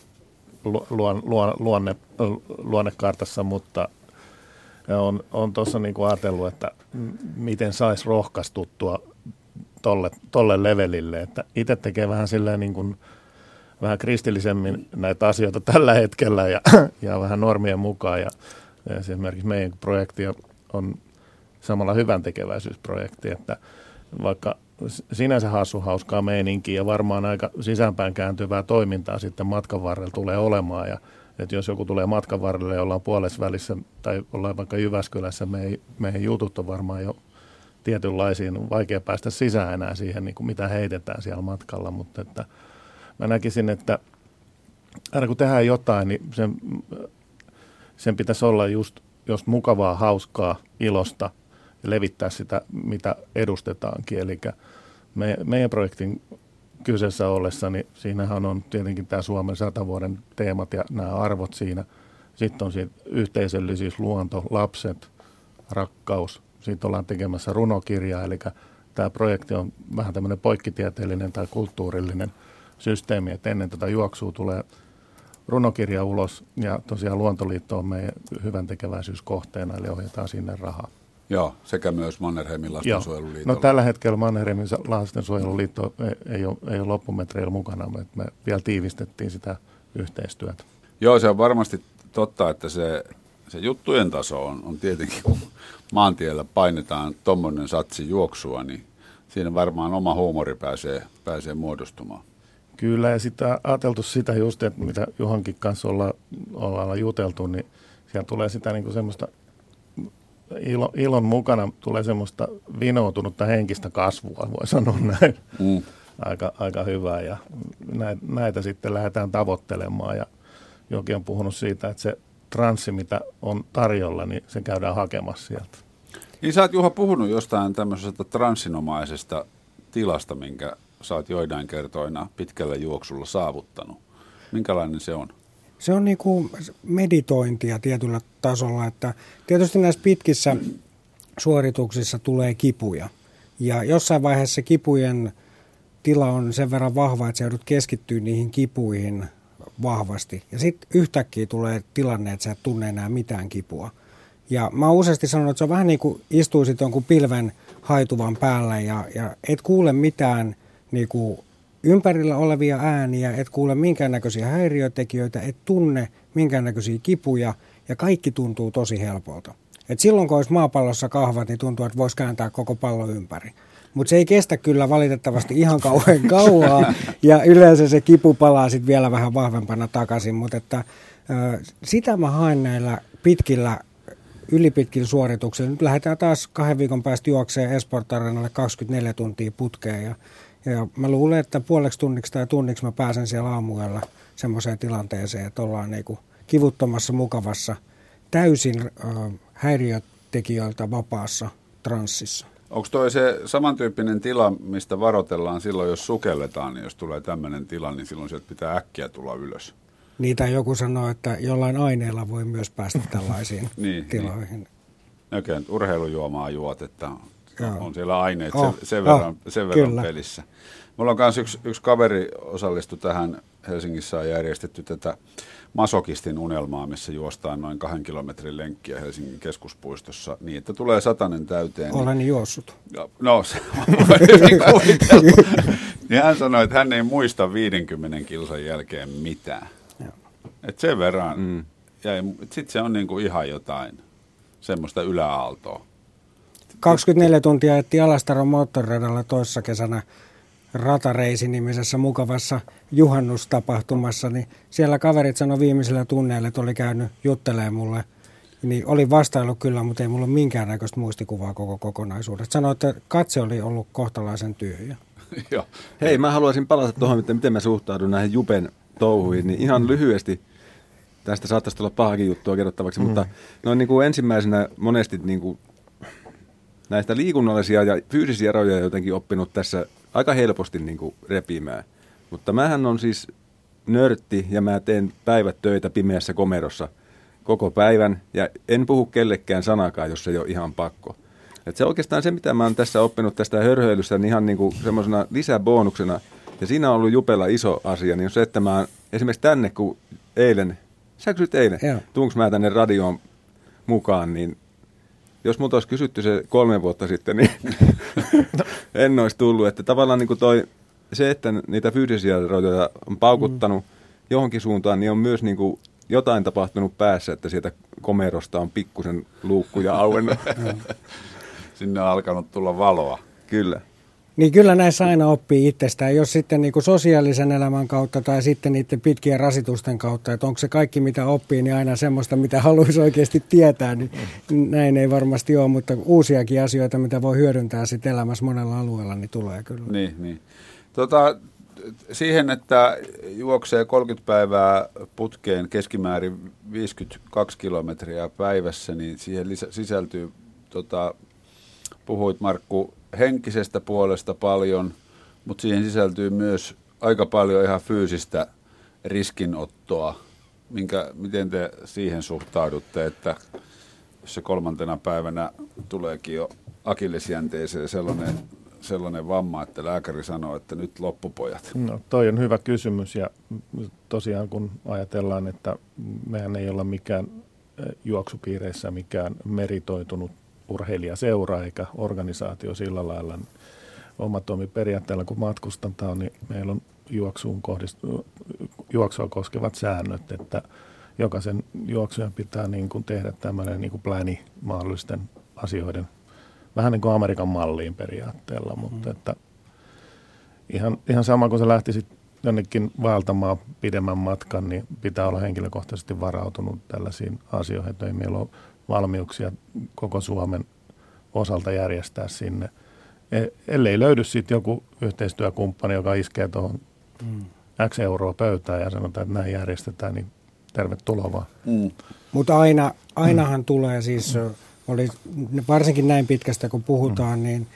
luon, luon, luonne, luonnekartassa, mutta on, on tuossa niin kuin ajatellut, että miten saisi rohkaistuttua tolle, tolle levelille. Että itse tekee vähän silleen niin kuin – vähän kristillisemmin näitä asioita tällä hetkellä ja, ja vähän normien mukaan. Ja, ja esimerkiksi meidän projekti on samalla hyvän tekeväisyysprojekti, että vaikka sinänsä hassu hauskaa meininkiä ja varmaan aika sisäänpäin kääntyvää toimintaa sitten matkan varrella tulee olemaan. Ja, että jos joku tulee matkan varrelle ja ollaan puolessa välissä tai ollaan vaikka Jyväskylässä, meidän, meidän jutut on varmaan jo tietynlaisiin, vaikea päästä sisään enää siihen, niin kuin mitä heitetään siellä matkalla, mutta että – mä näkisin, että aina kun tehdään jotain, niin sen, sen pitäisi olla just, jos mukavaa, hauskaa, ilosta ja levittää sitä, mitä edustetaankin. Eli me, meidän projektin kyseessä ollessa, niin siinähän on tietenkin tämä Suomen satavuoden teemat ja nämä arvot siinä. Sitten on siitä yhteisöllisyys, luonto, lapset, rakkaus. Sitten ollaan tekemässä runokirjaa, eli tämä projekti on vähän tämmöinen poikkitieteellinen tai kulttuurillinen – systeemi, että ennen tätä juoksua tulee runokirja ulos ja tosiaan Luontoliitto on meidän hyvän tekeväisyyskohteena, eli ohjataan sinne rahaa. Joo, sekä myös Mannerheimin lastensuojeluliitto. No tällä hetkellä Mannerheimin lastensuojeluliitto ei, ei, ole, ei ole loppumetreillä mukana, mutta me vielä tiivistettiin sitä yhteistyötä. Joo, se on varmasti totta, että se, se juttujen taso on, on tietenkin, kun maantiellä painetaan tuommoinen satsi juoksua, niin siinä varmaan oma huumori pääsee, pääsee muodostumaan. Kyllä, ja sitten ajateltu sitä just, että mitä Juhankin kanssa olla, ollaan juteltu, niin siellä tulee sitä niin kuin semmoista ilo, ilon mukana tulee semmoista vinoutunutta henkistä kasvua, voi sanoa näin. Mm. Aika, aika hyvää ja näitä, näitä sitten lähdetään tavoittelemaan ja jokin on puhunut siitä, että se transsi, mitä on tarjolla, niin se käydään hakemassa sieltä. Niin sä oot Juha puhunut jostain tämmöisestä transsinomaisesta tilasta, minkä sä oot joidain kertoina pitkällä juoksulla saavuttanut. Minkälainen se on? Se on niin kuin meditointia tietyllä tasolla, että tietysti näissä pitkissä suorituksissa tulee kipuja. Ja jossain vaiheessa kipujen tila on sen verran vahva, että sä joudut keskittyä niihin kipuihin vahvasti. Ja sitten yhtäkkiä tulee tilanne, että sä et tunne enää mitään kipua. Ja mä oon useasti sanonut, että se on vähän niin kuin istuisit jonkun pilven haituvan päällä ja, ja et kuule mitään niin kuin ympärillä olevia ääniä, et kuule minkäännäköisiä häiriötekijöitä, et tunne minkäännäköisiä kipuja ja kaikki tuntuu tosi helpolta. Et silloin kun olisi maapallossa kahvat, niin tuntuu, että voisi kääntää koko pallo ympäri. Mutta se ei kestä kyllä valitettavasti ihan kauhean (laughs) kauaa ja yleensä se kipu palaa sitten vielä vähän vahvempana takaisin. Mutta että, sitä mä haen näillä pitkillä ylipitkillä suorituksilla. Nyt lähdetään taas kahden viikon päästä juokseen Esport 24 tuntia putkeen ja, ja mä luulen, että puoleksi tunniksi tai tunniksi mä pääsen siellä aamuyöllä semmoiseen tilanteeseen, että ollaan niinku kivuttomassa, mukavassa, täysin äh, häiriötekijöiltä vapaassa transsissa. Onko toi se samantyyppinen tila, mistä varoitellaan silloin, jos sukelletaan, niin jos tulee tämmöinen tila, niin silloin sieltä pitää äkkiä tulla ylös? Niitä joku sanoo, että jollain aineella voi myös päästä tällaisiin (laughs) niin, tiloihin. Niin. Oikein urheilujuomaa juot, että Joo. on siellä aineet Oh, sen, sen oh, verran, sen verran kyllä. pelissä. Mulla on myös yksi, yksi kaveri osallistu tähän, Helsingissä on järjestetty tätä masokistin unelmaa, missä juostaan noin kahden kilometrin lenkkiä Helsingin keskuspuistossa niin, että tulee satanen täyteen. niin- Olen juossut. No, No, se on. (laughs) Niin hän sanoi, että hän ei muista 50 kilsan jälkeen mitään. Joo. Et sen verran. Mm. Sitten se on niinku ihan jotain semmoista yläaaltoa. 24 tuntia ajettiin Alastaron moottoriradalla toissa kesänä Ratareisi-nimisessä mukavassa juhannustapahtumassa, niin siellä kaverit sanoi viimeisillä tunneilla, että oli käynyt juttelemaan mulle. Niin oli vastailu kyllä, mutta ei mulla ole minkäännäköistä muistikuvaa koko kokonaisuudesta. Sanoi, että katse oli ollut kohtalaisen tyhjä. (laughs) Joo. Hei, mä haluaisin palata tuohon, miten, miten mä suhtaudun näihin Jupen touhuihin, niin ihan lyhyesti, tästä saattaisi tulla pahakin juttua kerrottavaksi, mm. mutta noin niin kuin ensimmäisenä monesti niin kuin näistä liikunnallisia ja fyysisiä eroja jotenkin oppinut tässä aika helposti niin kuin repimään. Mutta mähän on siis nörtti ja mä teen päivät töitä pimeässä komerossa koko päivän ja en puhu kellekään sanakaan, jos ei ole ihan pakko. Et se oikeastaan se, mitä mä oon tässä oppinut tästä hörhöilystä, niin ihan niin kuin semmoisena lisäbonuksena, ja siinä on ollut Jupella iso asia, niin on se, että mä oon esimerkiksi tänne, kun eilen, sä kysyt eilen, Joo. tuunko mä tänne radioon mukaan, niin jos multa olisi kysytty se kolme vuotta sitten, niin (laughs) en olisi tullut. Että tavallaan niin kuin toi, se, että niitä fyysisiä rajoja on paukuttanut mm. johonkin suuntaan, niin on myös niin kuin jotain tapahtunut päässä, että sieltä komerosta on pikkusen luukkuja auennut. (laughs) (laughs) Sinne on alkanut tulla valoa. Kyllä. Niin kyllä näissä aina oppii itsestään, jos sitten niin kuin sosiaalisen elämän kautta tai sitten niiden pitkien rasitusten kautta, että onko se kaikki mitä oppii, niin aina semmoista, mitä haluaisi oikeasti tietää, niin näin ei varmasti ole, mutta uusiakin asioita, mitä voi hyödyntää sitten elämässä monella alueella, niin tulee kyllä. Niin, niin. Tota, siihen, että juoksee 30 päivää putkeen keskimäärin 52 kilometriä päivässä, niin siihen sisältyy, tota, puhuit Markku henkisestä puolesta paljon, mutta siihen sisältyy myös aika paljon ihan fyysistä riskinottoa. Minkä, miten te siihen suhtaudutte, että jos se kolmantena päivänä tuleekin jo akillesjänteeseen sellainen, sellainen vamma, että lääkäri sanoo, että nyt loppupojat. No, toi on hyvä kysymys ja tosiaan kun ajatellaan, että mehän ei olla mikään eh, juoksupiireissä mikään meritoitunut urheilijaseura eikä organisaatio sillä lailla. Oma periaatteella, kun matkustetaan, niin meillä on juoksuun kohdistu, juoksua koskevat säännöt, että jokaisen juoksujen pitää niin kuin tehdä tämmöinen niin kuin pläni mahdollisten asioiden, vähän niin kuin Amerikan malliin periaatteella, mutta että ihan, ihan sama kuin sä lähtisit jonnekin vaeltamaan pidemmän matkan, niin pitää olla henkilökohtaisesti varautunut tällaisiin asioihin, että ei meillä ole valmiuksia koko Suomen osalta järjestää sinne. E- ellei löydy sitten joku yhteistyökumppani, joka iskee tuohon Mm. X euroa pöytään ja sanotaan, että näin järjestetään, niin tervetuloa vaan. Mm. Mutta aina, ainahan tulee siis, oli, varsinkin näin pitkästä kun puhutaan, niin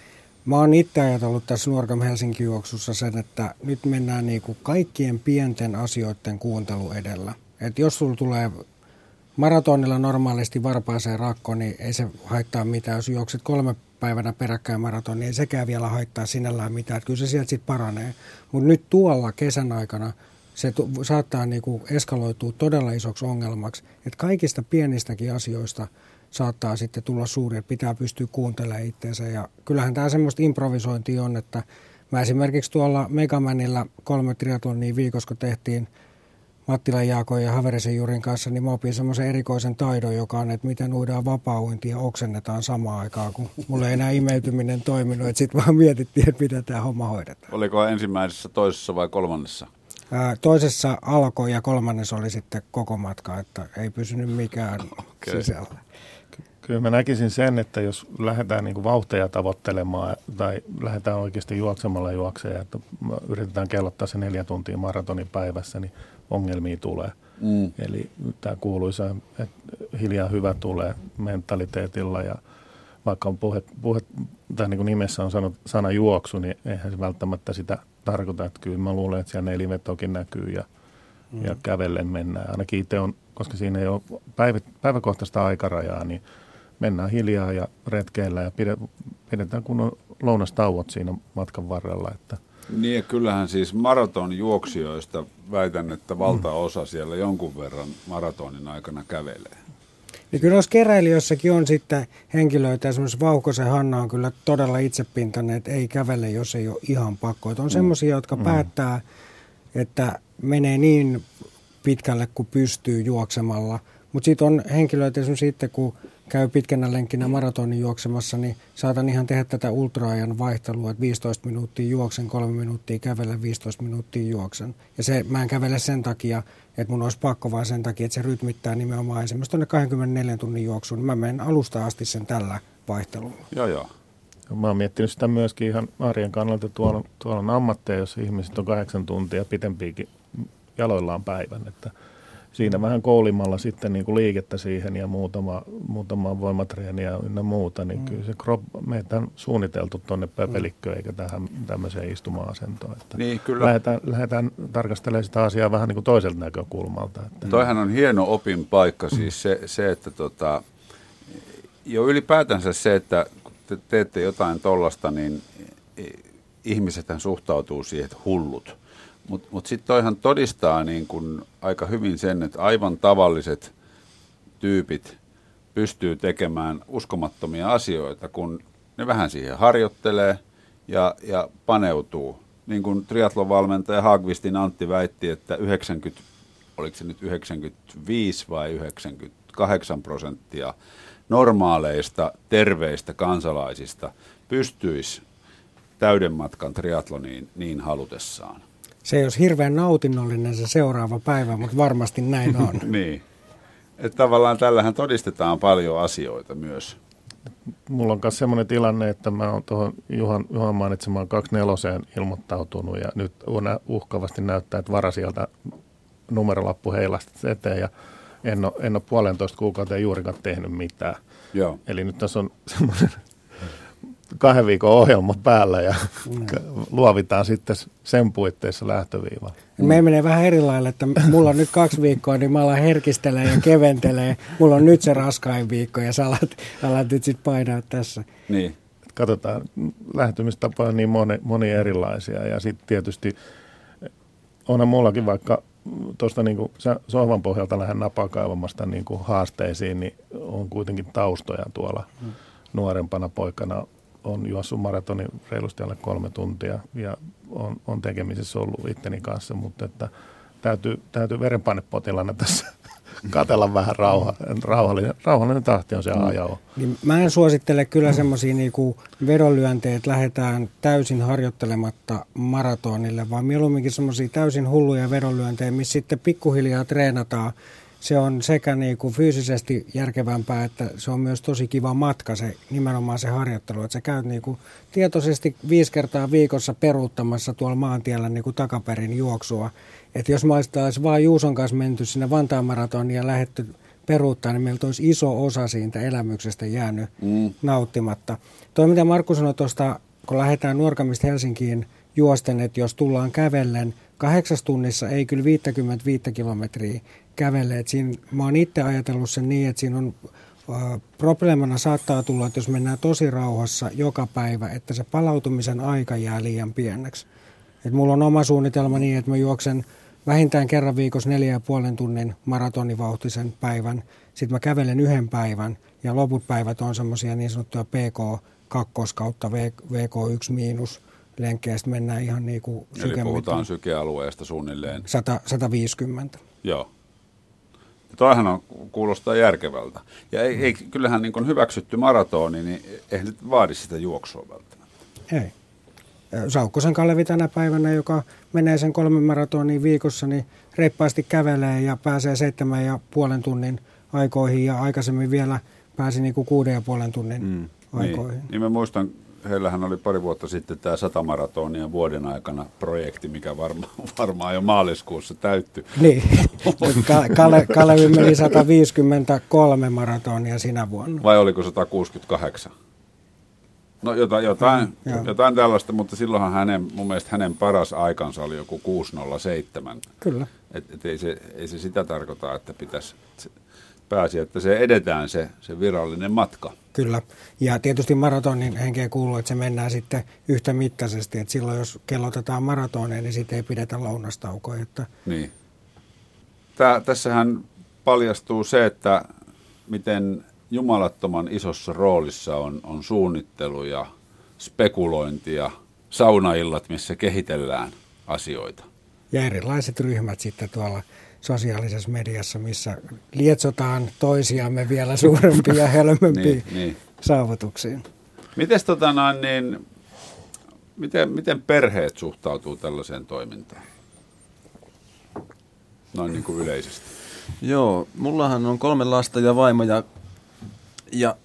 mä oon itse ajatellut tässä Nuorgam Helsinki juoksussa sen, että nyt mennään niinku kaikkien pienten asioiden kuuntelu edellä. Et jos sulla tulee maratonilla normaalisti varpaaseen rakko, niin ei se haittaa mitään. Jos juokset kolme päivänä peräkkäin maraton, niin ei sekään vielä haittaa sinällään mitään. Että kyllä se sieltä sitten paranee. Mutta nyt tuolla kesän aikana se tu- saattaa niinku eskaloitua todella isoksi ongelmaksi, että kaikista pienistäkin asioista saattaa sitten tulla suuri, että pitää pystyä kuuntelemaan itseensä. Ja kyllähän tämä semmoista improvisointia on, että mä esimerkiksi tuolla Megamanilla kolme triatlonia viikossa, kun tehtiin Mattilan Jaako ja Haverisen Jurin kanssa, niin mä opin semmoisen erikoisen taidon, joka on, että miten uidaan vapaa ja oksennetaan samaan aikaan, kun mulla ei enää imeytyminen toiminut. Että sitten vaan mietittiin, että miten tämä homma hoidetaan. Oliko ensimmäisessä, toisessa vai kolmannessa? Ää, toisessa alkoi ja kolmannessa oli sitten koko matka, että ei pysynyt mikään okay. sisällä. Kyllä mä näkisin sen, että jos lähdetään niin vauhteja tavoittelemaan tai lähdetään oikeasti juoksemalla juokseen, että yritetään kellottaa se neljä tuntia maratonin päivässä, niin ongelmia tulee. Mm. Eli tämä kuuluisa, että hiljaa hyvä tulee mentaliteetilla ja vaikka on puhe, puhe tai niin kuin nimessä on sanot, sana juoksu, niin eihän se välttämättä sitä tarkoita. Että kyllä mä luulen, että siellä nelivetokin näkyy ja, mm. ja kävellen mennään. Ainakin itse on, koska siinä ei ole päivä, päiväkohtaista aikarajaa, niin mennään hiljaa ja retkeillä ja pidetään kunnon lounastauot siinä matkan varrella. Että niin ja kyllähän siis maratonjuoksijoista väitän, että valtaosa siellä jonkun verran maratonin aikana kävelee. Niin kyllä noissa keräilijöissäkin on sitten henkilöitä, esimerkiksi Vauhkosen Hanna on kyllä todella itsepintainen, että ei kävele, jos ei ole ihan pakko. Että on mm. semmoisia, jotka mm. päättää, että menee niin pitkälle kuin pystyy juoksemalla. Mutta sitten on henkilöitä esimerkiksi sitten, kun käy pitkänä lenkkinä maratonin juoksemassa, niin saatan ihan tehdä tätä ultraajan vaihtelua, että 15 minuuttia juoksen, 3 minuuttia kävellä, 15 minuuttia juoksen. Ja se, mä en kävele sen takia, että mun olisi pakko, vaan sen takia, että se rytmittää nimenomaan esimerkiksi tuonne 24 tunnin juoksuun. Niin mä menen alusta asti sen tällä vaihtelulla. Joo, joo. Mä oon miettinyt sitä myöskin ihan arjen kannalta. Tuolla, tuolla on ammatteja, jos ihmiset on kahdeksan tuntia pitempiäkin jaloillaan päivän. Että siinä vähän koulimalla sitten niin kuin liikettä siihen ja muutama, muutama voimatreeniä ynnä muuta, niin mm. kyllä se krop, meitä on suunniteltu tuonne pöpelikköön eikä tähän tämmöiseen istuma-asentoon. Että niin, kyllä. Lähdetään, lähdetään tarkastelemaan sitä asiaa vähän niin kuin toiselta näkökulmalta. Että. Toihan on hieno opin paikka, siis se, se että tota, jo ylipäätänsä se, että kun te teette jotain tollasta, niin ihmisethän suhtautuu siihen, että hullut. Mutta mut sitten toihan todistaa niin kun aika hyvin sen, että aivan tavalliset tyypit pystyy tekemään uskomattomia asioita, kun ne vähän siihen harjoittelee ja, ja paneutuu. Niin kuin triatlonvalmentaja Hagvistin Antti väitti, että 90, oliko se nyt 95 vai 98 prosenttia normaaleista, terveistä kansalaisista pystyisi täyden matkan triatloniin niin halutessaan se ei olisi hirveän nautinnollinen se seuraava päivä, mutta varmasti näin on. (laughs) niin. Että tavallaan tällähän todistetaan paljon asioita myös. Mulla on myös sellainen tilanne, että mä oon tuohon Juhan, Juhan mainitsemaan neloseen ilmoittautunut ja nyt uhkavasti näyttää, että vara sieltä numerolappu heilasta eteen ja en ole, en ole puolentoista kuukauteen juurikaan tehnyt mitään. Joo. Eli nyt tässä on (laughs) semmoinen kahden viikon ohjelma päällä ja mm. luovitaan sitten sen puitteissa lähtöviiva. Me menee vähän eri lailla, että mulla on nyt kaksi viikkoa, niin mä alan herkistelee ja keventelee. Mulla on nyt se raskain viikko ja sä alat, alat nyt sitten painaa tässä. Niin. Katsotaan, lähtymistapoja on niin moni, moni erilaisia ja sitten tietysti onhan mullakin vaikka tuosta niin sohvan pohjalta lähden napakaivamasta niin kuin haasteisiin, niin on kuitenkin taustoja tuolla mm. nuorempana poikana on juossut maratonin reilusti alle kolme tuntia ja on, on tekemisissä ollut itteni kanssa, mutta että täytyy, täytyy verenpainepotilana tässä (laughs) katella vähän rauha, rauhallinen, rauhallinen tahti on se mm. ajoa. Niin mä en suosittele kyllä semmoisia niinku vedonlyöntejä, että lähdetään täysin harjoittelematta maratonille, vaan mieluumminkin semmoisia täysin hulluja vedonlyöntejä, missä sitten pikkuhiljaa treenataan se on sekä niin kuin fyysisesti järkevämpää, että se on myös tosi kiva matka se nimenomaan se harjoittelu. Että sä käyt niin kuin tietoisesti viisi kertaa viikossa peruuttamassa tuolla maantiellä niin kuin takaperin juoksua. Että jos mä olisi vaan Juuson kanssa menty sinne Vantaan maratoniin ja lähetty peruuttaa, niin meiltä olisi iso osa siitä elämyksestä jäänyt mm. nauttimatta. Toi mitä Markku sanoi tuosta, kun lähdetään Nuorkamista Helsinkiin juosten, että jos tullaan kävellen, kahdeksas tunnissa ei kyllä 55 kilometriä kävelee. siinä, mä oon itse ajatellut sen niin, että siinä on Probleemana saattaa tulla, että jos mennään tosi rauhassa joka päivä, että se palautumisen aika jää liian pieneksi. Et mulla on oma suunnitelma niin, että mä juoksen vähintään kerran viikossa neljä ja puolen tunnin maratonivauhtisen päivän. Sitten mä kävelen yhden päivän ja loput päivät on semmoisia niin sanottuja PK2 kautta VK1 miinus lenkkejä. Sitten mennään ihan niin kuin Eli puhutaan sykealueesta suunnilleen. 100, 150. Joo. Toihan on, kuulostaa järkevältä. Ja ei, ei, kyllähän niin hyväksytty maratoni, niin ei nyt vaadi sitä juoksua välttämättä. Ei. Saukkosen Kalevi tänä päivänä, joka menee sen kolmen maratonin viikossa, niin reippaasti kävelee ja pääsee seitsemän ja puolen tunnin aikoihin ja aikaisemmin vielä pääsi niin kuin kuuden ja puolen tunnin mm, aikoihin. Niin, niin mä muistan, heillähän oli pari vuotta sitten tämä satamaratonia vuoden aikana projekti, mikä varma, (laughs) varmaan jo maaliskuussa täyttyi. Niin, (laughs) Kale, Kalevi meni 153 maratonia sinä vuonna. Vai oliko 168? No jotain, jotain, mm, jotain tällaista, mutta silloinhan hänen, mun mielestä hänen paras aikansa oli joku 607. Kyllä. Et, et ei, se, ei se sitä tarkoita, että pitäisi pääsi, että se edetään se, se virallinen matka. Kyllä. Ja tietysti maratonin henkeä kuuluu, että se mennään sitten yhtä mittaisesti. Että silloin jos kellotetaan maratoneja, niin sitten ei pidetä lounastaukoja. Että... Niin. Tää, tässähän paljastuu se, että miten jumalattoman isossa roolissa on, on suunnittelu ja spekulointi ja saunaillat, missä kehitellään asioita. Ja erilaiset ryhmät sitten tuolla sosiaalisessa mediassa, missä lietsotaan toisiamme vielä suurempia ja helmempiä (laughs) niin, niin. saavutuksiin. Mites, tota noin, niin, miten, miten perheet suhtautuu tällaiseen toimintaan? Noin niin kuin yleisesti. Joo, mullahan on kolme lasta ja vaimo ja, ja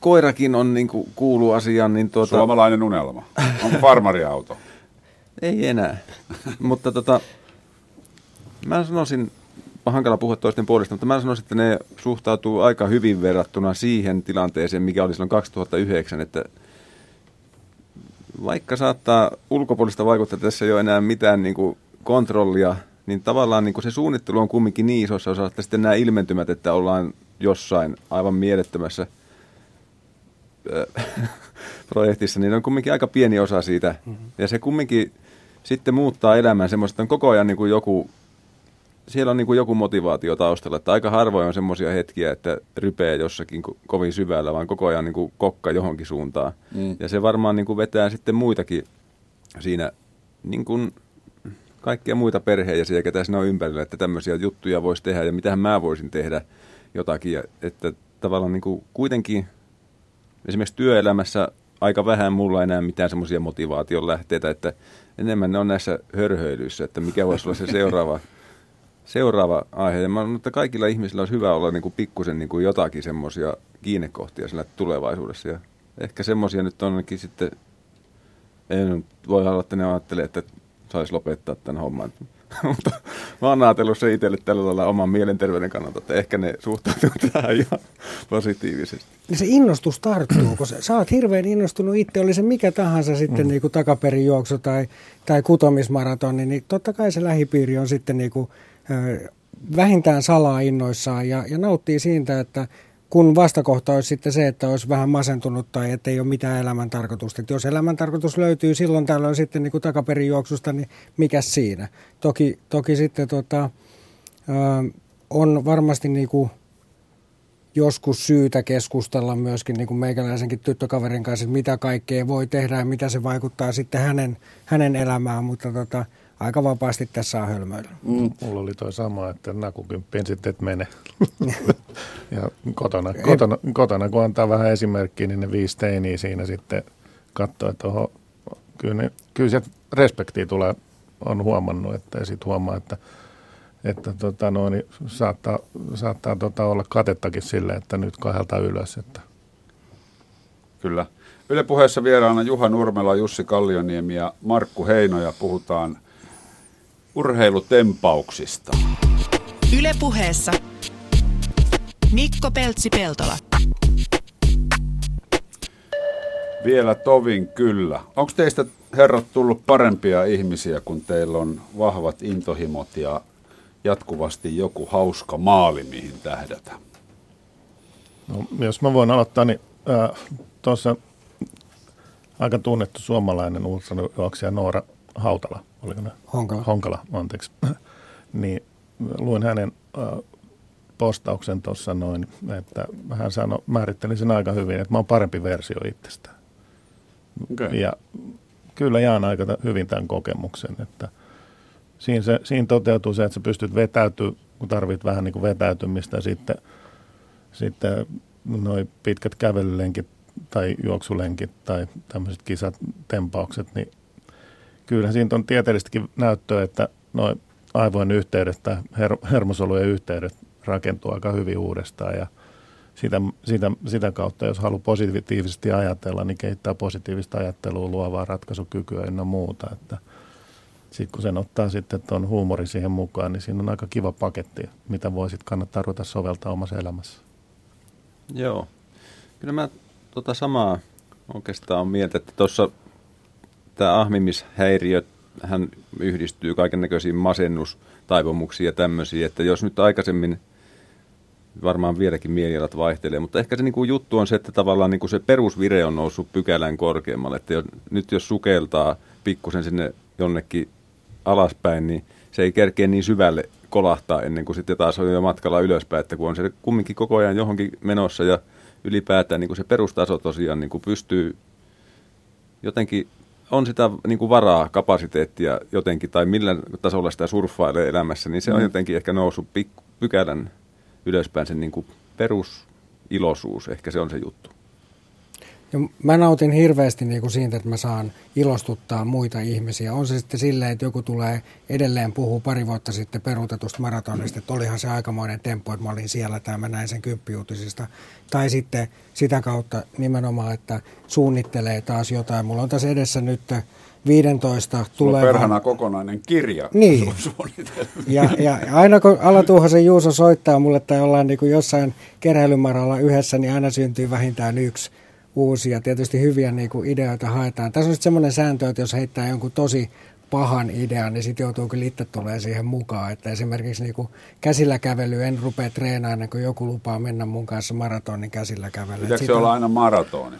koirakin on niin kuin kuuluu asiaan. Niin tuota... Suomalainen unelma. Onko farmariauto? (laughs) Ei enää, mutta tota, Mä sanoisin, hankala puhua toisten puolesta, mutta mä sanoisin, että ne suhtautuu aika hyvin verrattuna siihen tilanteeseen, mikä oli silloin 2009, että vaikka saattaa ulkopuolista vaikuttaa, että tässä ei ole enää mitään niin kuin kontrollia, niin tavallaan niin kuin se suunnittelu on kumminkin niin isossa osassa, että sitten nämä ilmentymät, että ollaan jossain aivan mielettömässä (laughs) projektissa, niin on kumminkin aika pieni osa siitä. Mm-hmm. Ja se kumminkin sitten muuttaa elämän semmoista, että on koko ajan niin kuin joku siellä on niin kuin joku motivaatio taustalla, että aika harvoin on semmoisia hetkiä, että rypeä jossakin kovin syvällä, vaan koko ajan niin kuin kokka johonkin suuntaan. Mm. Ja se varmaan niin kuin vetää sitten muitakin siinä niin kuin kaikkia muita perheenjäsiä, ketä siinä on ympärillä, että tämmöisiä juttuja voisi tehdä ja mitähän mä voisin tehdä jotakin. Ja, että tavallaan niin kuin kuitenkin esimerkiksi työelämässä aika vähän mulla enää mitään semmoisia motivaation lähteitä, että enemmän ne on näissä hörhöilyissä, että mikä voisi olla se seuraava (laughs) seuraava aihe. Ja mä sanon, että kaikilla ihmisillä olisi hyvä olla niin kuin pikkusen niin kuin jotakin semmoisia kiinnekohtia sillä tulevaisuudessa. Ja ehkä semmoisia nyt onkin sitten, en voi olla, että ne ajattelee, että saisi lopettaa tämän homman. (laughs) Mutta mä oon ajatellut se itselle tällä lailla oman mielenterveyden kannalta, että ehkä ne suhtautuu tähän ihan positiivisesti. Niin se innostus tarttuu, kun sä, sä oot hirveän innostunut itse, oli se mikä tahansa sitten mm. niin kuin takaperin juoksu tai, tai kutomismaratoni, niin totta kai se lähipiiri on sitten niin kuin vähintään salaa innoissaan ja, ja nauttii siitä, että kun vastakohta olisi sitten se, että olisi vähän masentunut tai että ei ole mitään elämäntarkoitusta. Että jos elämäntarkoitus löytyy silloin tällöin sitten niin kuin takaperin juoksusta, niin mikä siinä? Toki, toki sitten tota, on varmasti niin kuin joskus syytä keskustella myöskin niin kuin meikäläisenkin tyttökaverin kanssa, että mitä kaikkea voi tehdä ja mitä se vaikuttaa sitten hänen, hänen elämään, mutta tota, aika vapaasti tässä on hölmöillä. Mm. Mulla oli toi sama, että nakukymppiin sitten et mene. (laughs) ja kotona, kotona, kotona, kun antaa vähän esimerkkiä, niin ne viisi teiniä siinä sitten katsoo, että oho, kyllä, ne, kyllä se respektiä tulee, on huomannut, että sitten huomaa, että että tota, no, niin saattaa, saattaa tota, olla katettakin sille, että nyt kahdelta ylös. Että. Kyllä. Yle puheessa vieraana Juha Nurmela, Jussi Kallioniemi ja Markku Heino ja puhutaan urheilutempauksista. Ylepuheessa Mikko Peltsi-Peltola. Vielä tovin kyllä. Onko teistä herrat tullut parempia ihmisiä, kun teillä on vahvat intohimot ja jatkuvasti joku hauska maali, mihin tähdätä? No, jos mä voin aloittaa, niin äh, tuossa aika tunnettu suomalainen ultrajuoksija Noora Hautala, oliko ne? Honkala. Honkala, anteeksi. (clears throat) niin luin hänen äh, postauksen tuossa noin, että hän sanoi, määritteli sen aika hyvin, että mä oon parempi versio itsestään. Okay. Ja kyllä jaan aika hyvin tämän kokemuksen, että siinä, se, siinä toteutuu se, että sä pystyt vetäytyä, kun tarvit vähän niin kuin vetäytymistä sitten, sitten noin pitkät kävelylenkit tai juoksulenkit tai tämmöiset kisatempaukset, niin kyllä siinä on tieteellistäkin näyttöä, että noin aivojen yhteydet tai her- hermosolujen yhteydet rakentuu aika hyvin uudestaan ja sitä, sitä, sitä kautta, jos haluaa positiivisesti ajatella, niin kehittää positiivista ajattelua, luovaa ratkaisukykyä ja muuta. Että sitten kun sen ottaa sitten tuon huumorin siihen mukaan, niin siinä on aika kiva paketti, mitä voisit kannattaa ruveta soveltaa omassa elämässä. Joo. Kyllä mä tota samaa oikeastaan on mieltä, että tuossa tämä ahmimishäiriö, hän yhdistyy kaiken näköisiin masennustaipumuksiin ja tämmöisiin, että jos nyt aikaisemmin varmaan vieläkin mielialat vaihtelee, mutta ehkä se niin kuin juttu on se, että tavallaan niin kuin se perusvire on noussut pykälän korkeammalle, että jos, nyt jos sukeltaa pikkusen sinne jonnekin alaspäin, niin se ei kerkeä niin syvälle kolahtaa ennen kuin sitten taas on jo matkalla ylöspäin, että kun on se kumminkin koko ajan johonkin menossa ja ylipäätään niin kuin se perustaso tosiaan niin kuin pystyy jotenkin, on sitä niin kuin varaa, kapasiteettia jotenkin, tai millä tasolla sitä surffailee elämässä, niin se on mm. jotenkin ehkä noussut pikku, pykälän ylöspäin sen niin kuin perusiloisuus, ehkä se on se juttu. Ja mä nautin hirveästi niin kuin siitä, että mä saan ilostuttaa muita ihmisiä. On se sitten silleen, että joku tulee edelleen puhuu pari vuotta sitten peruutetusta maratonista, että olihan se aikamoinen tempo, että mä olin siellä tai mä näin sen kymppiuutisista. Tai sitten sitä kautta nimenomaan, että suunnittelee taas jotain. Mulla on tässä edessä nyt 15 tulee. perhana kokonainen kirja. Niin. Ja, ja aina kun Alatuuhasen Juuso soittaa mulle tai ollaan niin kuin jossain keräilymaralla yhdessä, niin aina syntyy vähintään yksi uusia, tietysti hyviä niin kuin ideoita haetaan. Tässä on semmoinen sääntö, että jos heittää jonkun tosi pahan idean, niin sitten joutuu kyllä itse tulee siihen mukaan. Että esimerkiksi niin kuin käsillä kävely en rupea treenaamaan ennen kuin joku lupaa mennä mun kanssa maratonin käsillä kävely. Pitääkö se olla aina maratoni?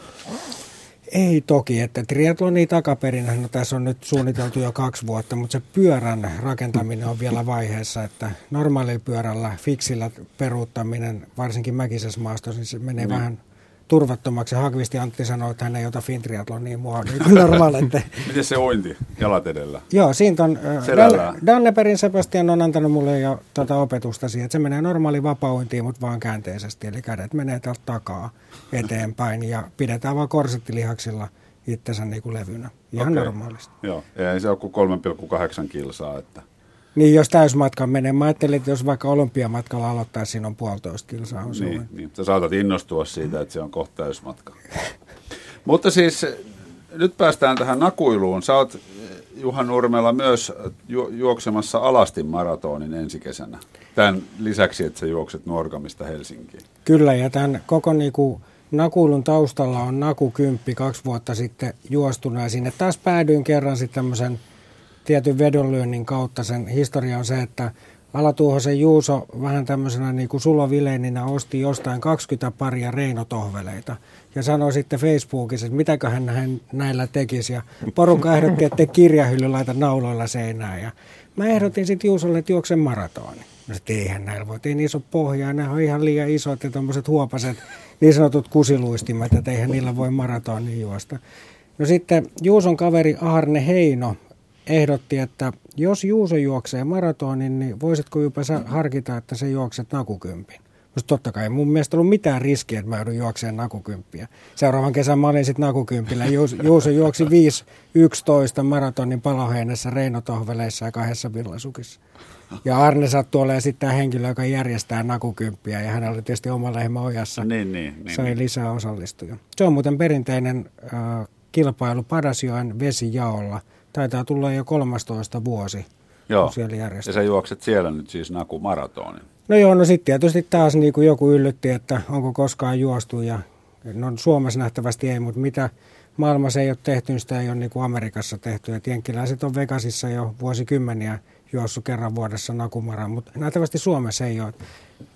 Ei toki, että triatloni takaperin, no tässä on nyt suunniteltu jo kaksi vuotta, mutta se pyörän rakentaminen on vielä vaiheessa, että normaalilla pyörällä, fiksillä peruuttaminen, varsinkin mäkisessä maastossa, niin se menee mm. vähän turvattomaksi. Hagvisti Antti sanoi, että hän ei ota Fintriathlon niin mua niin normaali. Että... (laughs) Miten se ointi jalat edellä? Joo, siitä on, Dan, Danneperin Sebastian on antanut mulle jo tuota opetusta siihen, että se menee normaali vapaointiin, mutta vaan käänteisesti. Eli kädet menee täältä takaa eteenpäin ja pidetään vaan korsettilihaksilla itsensä niin kuin levynä. Ihan okay. normaalisti. Joo, ei se ole kuin 3,8 kilsaa, että... Niin, jos täysmatkan menee. Mä ajattelin, että jos vaikka olympiamatkalla aloittaa, siinä on puolitoista kilsaa. On niin, niin, sä saatat innostua siitä, että se on kohta täysmatka. (laughs) Mutta siis nyt päästään tähän nakuiluun. Sä oot Juha Nurmela myös ju- juoksemassa Alastin maratonin ensi kesänä. Tämän lisäksi, että sä juokset Nuorgamista Helsinkiin. Kyllä, ja tämän koko niinku, nakuilun taustalla on nakukymppi kaksi vuotta sitten juostuna. Ja sinne taas päädyin kerran sitten tämmöisen – tietyn vedonlyönnin kautta. Sen historia on se, että Alatuuhosen Juuso vähän tämmöisenä niin kuin Sulo Vileninä osti jostain 20 paria reinotohveleita ja sanoi sitten Facebookissa, että mitäköhän hän näillä tekisi. Ja porukka ehdotti, että kirjahylly laita nauloilla seinään. Ja mä ehdotin sitten Juusolle, että juoksen maratoni. No sitten eihän näillä voi, ei ole pohjaa, nämä on ihan liian isot ja tuommoiset huopaset, niin sanotut kusiluistimet, että eihän niillä voi maratoni juosta. No sitten Juuson kaveri Arne Heino ehdotti, että jos Juuso juoksee maratonin, niin voisitko jopa sä harkita, että se juokset nakukympin? Mutta totta kai mun mielestä ollut mitään riskiä, että mä joudun juokseen nakukymppiä. Seuraavan kesän mä olin sitten nakukympillä. Juuso juoksi 5-11 maratonin paloheinässä, reinotohveleissa ja kahdessa villasukissa. Ja Arne sattui olemaan sitten henkilö, joka järjestää nakukymppiä ja hän oli tietysti oma lehmä ojassa. Niin, niin, niin, sai niin. lisää osallistujia. Se on muuten perinteinen äh, kilpailu Padasjoen vesijaolla – Taitaa tulla jo 13 vuosi, Joo. siellä Ja sä juokset siellä nyt siis Naku maratonin. No joo, no sitten tietysti taas niin kuin joku yllytti, että onko koskaan juostu. Ja, no Suomessa nähtävästi ei, mutta mitä maailmassa ei ole tehty, niin sitä ei ole niin kuin Amerikassa tehty. Ja jenkkiläiset on Vegasissa jo vuosikymmeniä juossut kerran vuodessa nakumaran, mutta nähtävästi Suomessa ei ole.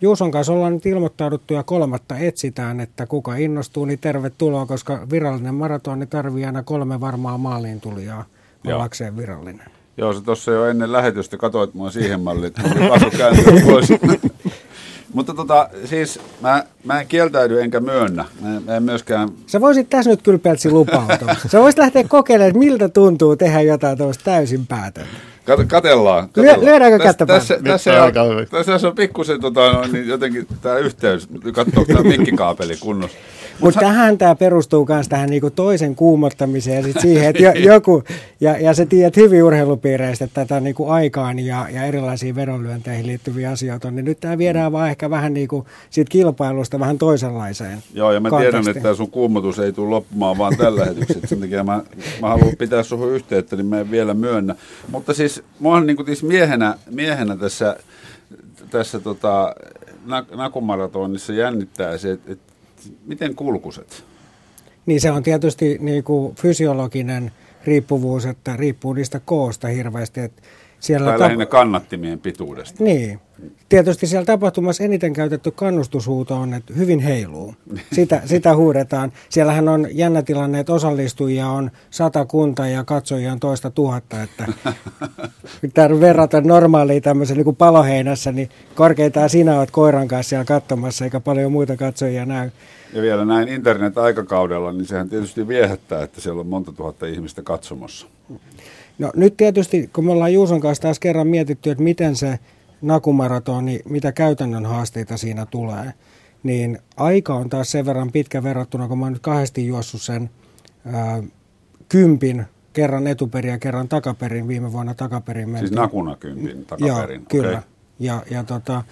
Juuson kanssa ollaan nyt ilmoittauduttu ja kolmatta etsitään, että kuka innostuu, niin tervetuloa, koska virallinen maratoni tarvii aina kolme varmaa maaliin tulijaa ollakseen virallinen. Joo, se tuossa jo ennen lähetystä katsoit mua siihen malliin, että kasvu kääntyy pois. (laughs) Mutta tota, siis mä, mä en kieltäydy enkä myönnä. Mä, mä en myöskään... Sä voisit tässä nyt kyllä peltsi lupautua. (laughs) Sä voisit lähteä kokeilemaan, että miltä tuntuu tehdä jotain tuosta täysin päätöntä. Kat, katellaan. katellaan. Lyödäänkö kättä tässä, tässä, tässä, tässä on pikkusen tota, no, niin jotenkin tämä yhteys, katsoako tämä (laughs) mikkikaapeli kunnossa. Mutta tähän tämä perustuu myös tähän niinku toisen kuumottamiseen ja sit siihen, että jo, (laughs) joku, ja, ja sä tiedät hyvin urheilupiireistä, että tätä niinku aikaan ja, ja erilaisiin vedonlyönteihin liittyviä asioita on, niin nyt tämä viedään vaan ehkä vähän niinku siitä kilpailusta vähän toisenlaiseen Joo, ja mä kontekstiin. tiedän, että sun kuumotus ei tule loppumaan vaan tällä hetkellä, sen takia mä, mä haluan pitää suhun yhteyttä, niin mä en vielä myönnä. Mutta siis mua on niinku miehenä, miehenä tässä, tässä tota, nakumaratonissa jännittää se, että et miten kulkuset? Niin se on tietysti niin kuin fysiologinen riippuvuus, että riippuu niistä koosta hirveästi. Että siellä tai lähinnä kannattimien pituudesta. Niin. Tietysti siellä tapahtumassa eniten käytetty kannustushuuto on, että hyvin heiluu. Sitä, (laughs) sitä huudetaan. Siellähän on jännä tilanne, että osallistujia on sata kunta ja katsojia on toista tuhatta. Että (laughs) pitää verrata normaaliin tämmöisen niin kuin paloheinässä, niin korkeintaan sinä olet koiran kanssa siellä katsomassa, eikä paljon muita katsojia näy. Ja vielä näin internet-aikakaudella, niin sehän tietysti viehättää, että siellä on monta tuhatta ihmistä katsomassa. No nyt tietysti, kun me ollaan Juuson kanssa taas kerran mietitty, että miten se nakumaratoni, mitä käytännön haasteita siinä tulee, niin aika on taas sen verran pitkä verrattuna, kun mä oon nyt kahdesti juossut sen ää, kympin kerran etuperin ja kerran takaperin, viime vuonna takaperin mentiin. Siis nakuna kympin takaperin? Joo, kyllä. Okay. Ja, ja tota,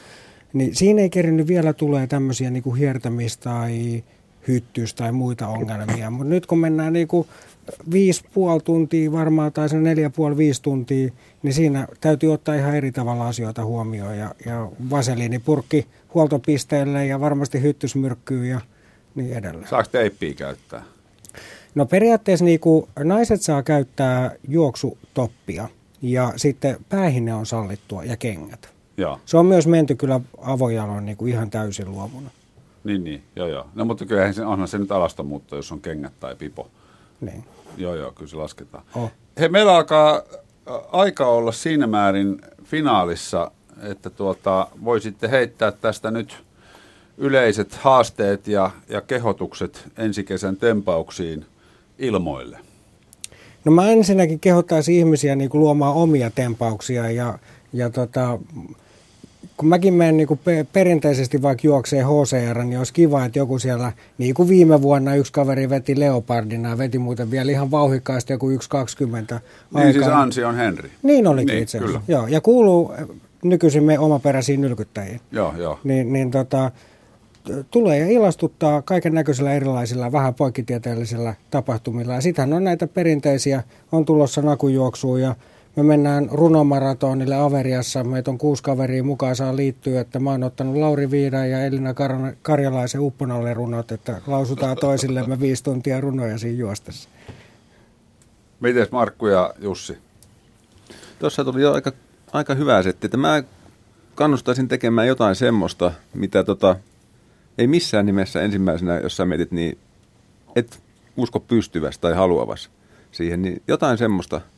niin siinä ei kerinyt vielä tulee tämmöisiä niin kuin hiertämistä tai hyttys tai muita ongelmia, mutta nyt kun mennään niin kuin viisi puoli tuntia varmaan, tai se neljä puoli viisi tuntia, niin siinä täytyy ottaa ihan eri tavalla asioita huomioon. Ja, ja vaseliinipurkki huoltopisteelle ja varmasti hyttysmyrkkyy ja niin edelleen. Saako teippiä käyttää? No periaatteessa niin kuin naiset saa käyttää juoksutoppia ja sitten päähine on sallittua ja kengät. Joo. Se on myös menty kyllä avojaloon niin kuin ihan täysin luomuna. Niin, niin, joo, joo. No mutta kyllähän se, onhan se nyt alasta mutta jos on kengät tai pipo. Niin. Joo, joo, kyllä se lasketaan. Oh. Hei, meillä alkaa aika olla siinä määrin finaalissa, että tuota, voisitte heittää tästä nyt yleiset haasteet ja, ja kehotukset ensi kesän tempauksiin ilmoille. No mä ensinnäkin kehottaisin ihmisiä niin kuin luomaan omia tempauksia ja, ja tota, kun mäkin menen niin kuin perinteisesti vaikka juoksee HCR, niin olisi kiva, että joku siellä, niin kuin viime vuonna yksi kaveri veti Leopardina, veti muuten vielä ihan vauhikkaasti joku 1.20 Niin siis Ansi on Henry. Niin olikin niin, itse asiassa. Joo, ja kuuluu nykyisin me omaperäisiin nylkyttäjiin. Joo, joo. Niin, niin tota, tulee ja ilastuttaa kaiken näköisillä erilaisilla vähän poikkitieteellisillä tapahtumilla. Ja sittenhän on näitä perinteisiä, on tulossa nakujuoksuun ja me mennään runomaratonille Averiassa. Meitä on kuusi kaveria mukaan saa liittyä, että mä oon ottanut Lauri Viidan ja Elina Kar- Karjalaisen Upponalle runot, että lausutaan toisillemme viisi tuntia runoja siinä juostessa. Miten Markku ja Jussi? Tuossa tuli jo aika, aika hyvä setti, että mä kannustaisin tekemään jotain semmoista, mitä tota, ei missään nimessä ensimmäisenä, jos sä mietit, niin et usko pystyvästä tai haluavas siihen, niin jotain semmoista –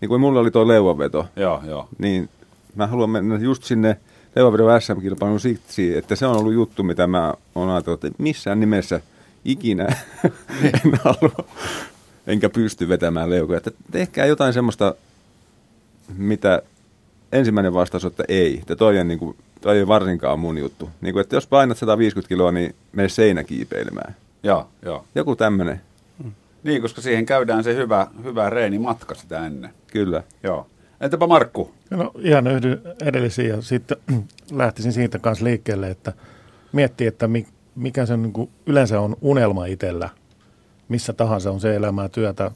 niin kuin mulla oli tuo leuvaveto, joo, joo. niin mä haluan mennä just sinne leuvavedon SM-kilpailun siksi, että se on ollut juttu, mitä mä oon ajatellut, että missään nimessä ikinä en halua, enkä pysty vetämään leukoja. Että tehkää jotain semmoista, mitä ensimmäinen vastaus on, että ei. Että toi, on, niin kuin, toi ei varsinkaan mun juttu. Niin kuin, että jos painat 150 kiloa, niin mene seinäkiipeilemään. Joo, joo. Joku tämmöinen. Niin, koska siihen käydään se hyvä, hyvä reenimatka sitä ennen. Kyllä. Joo. Entäpä Markku? No ihan yhdyn edellisiin ja sitten (clears throat) lähtisin siitä kanssa liikkeelle, että miettii, että mikä se niin kuin yleensä on unelma itsellä, missä tahansa on se elämää, työtä,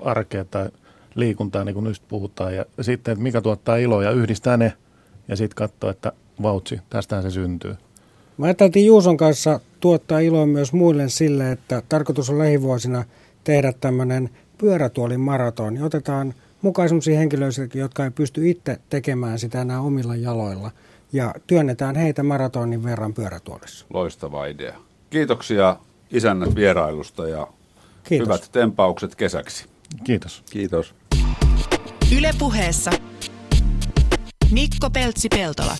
arkea tai liikuntaa, niin kuin nyt puhutaan. Ja sitten, että mikä tuottaa iloa ja yhdistää ne ja sitten katsoa, että vautsi, tästähän se syntyy. Mä ajattelin Juuson kanssa tuottaa iloa myös muille sille, että tarkoitus on lähivuosina tehdä tämmöinen pyörätuolin maraton. Otetaan mukaan sellaisia henkilöitä, jotka ei pysty itse tekemään sitä enää omilla jaloilla. ja työnnetään heitä maratonin verran pyörätuolissa. Loistava idea. Kiitoksia isännät vierailusta ja Kiitos. hyvät tempaukset kesäksi. Kiitos. Kiitos. Yle puheessa Mikko Peltsi-Peltola.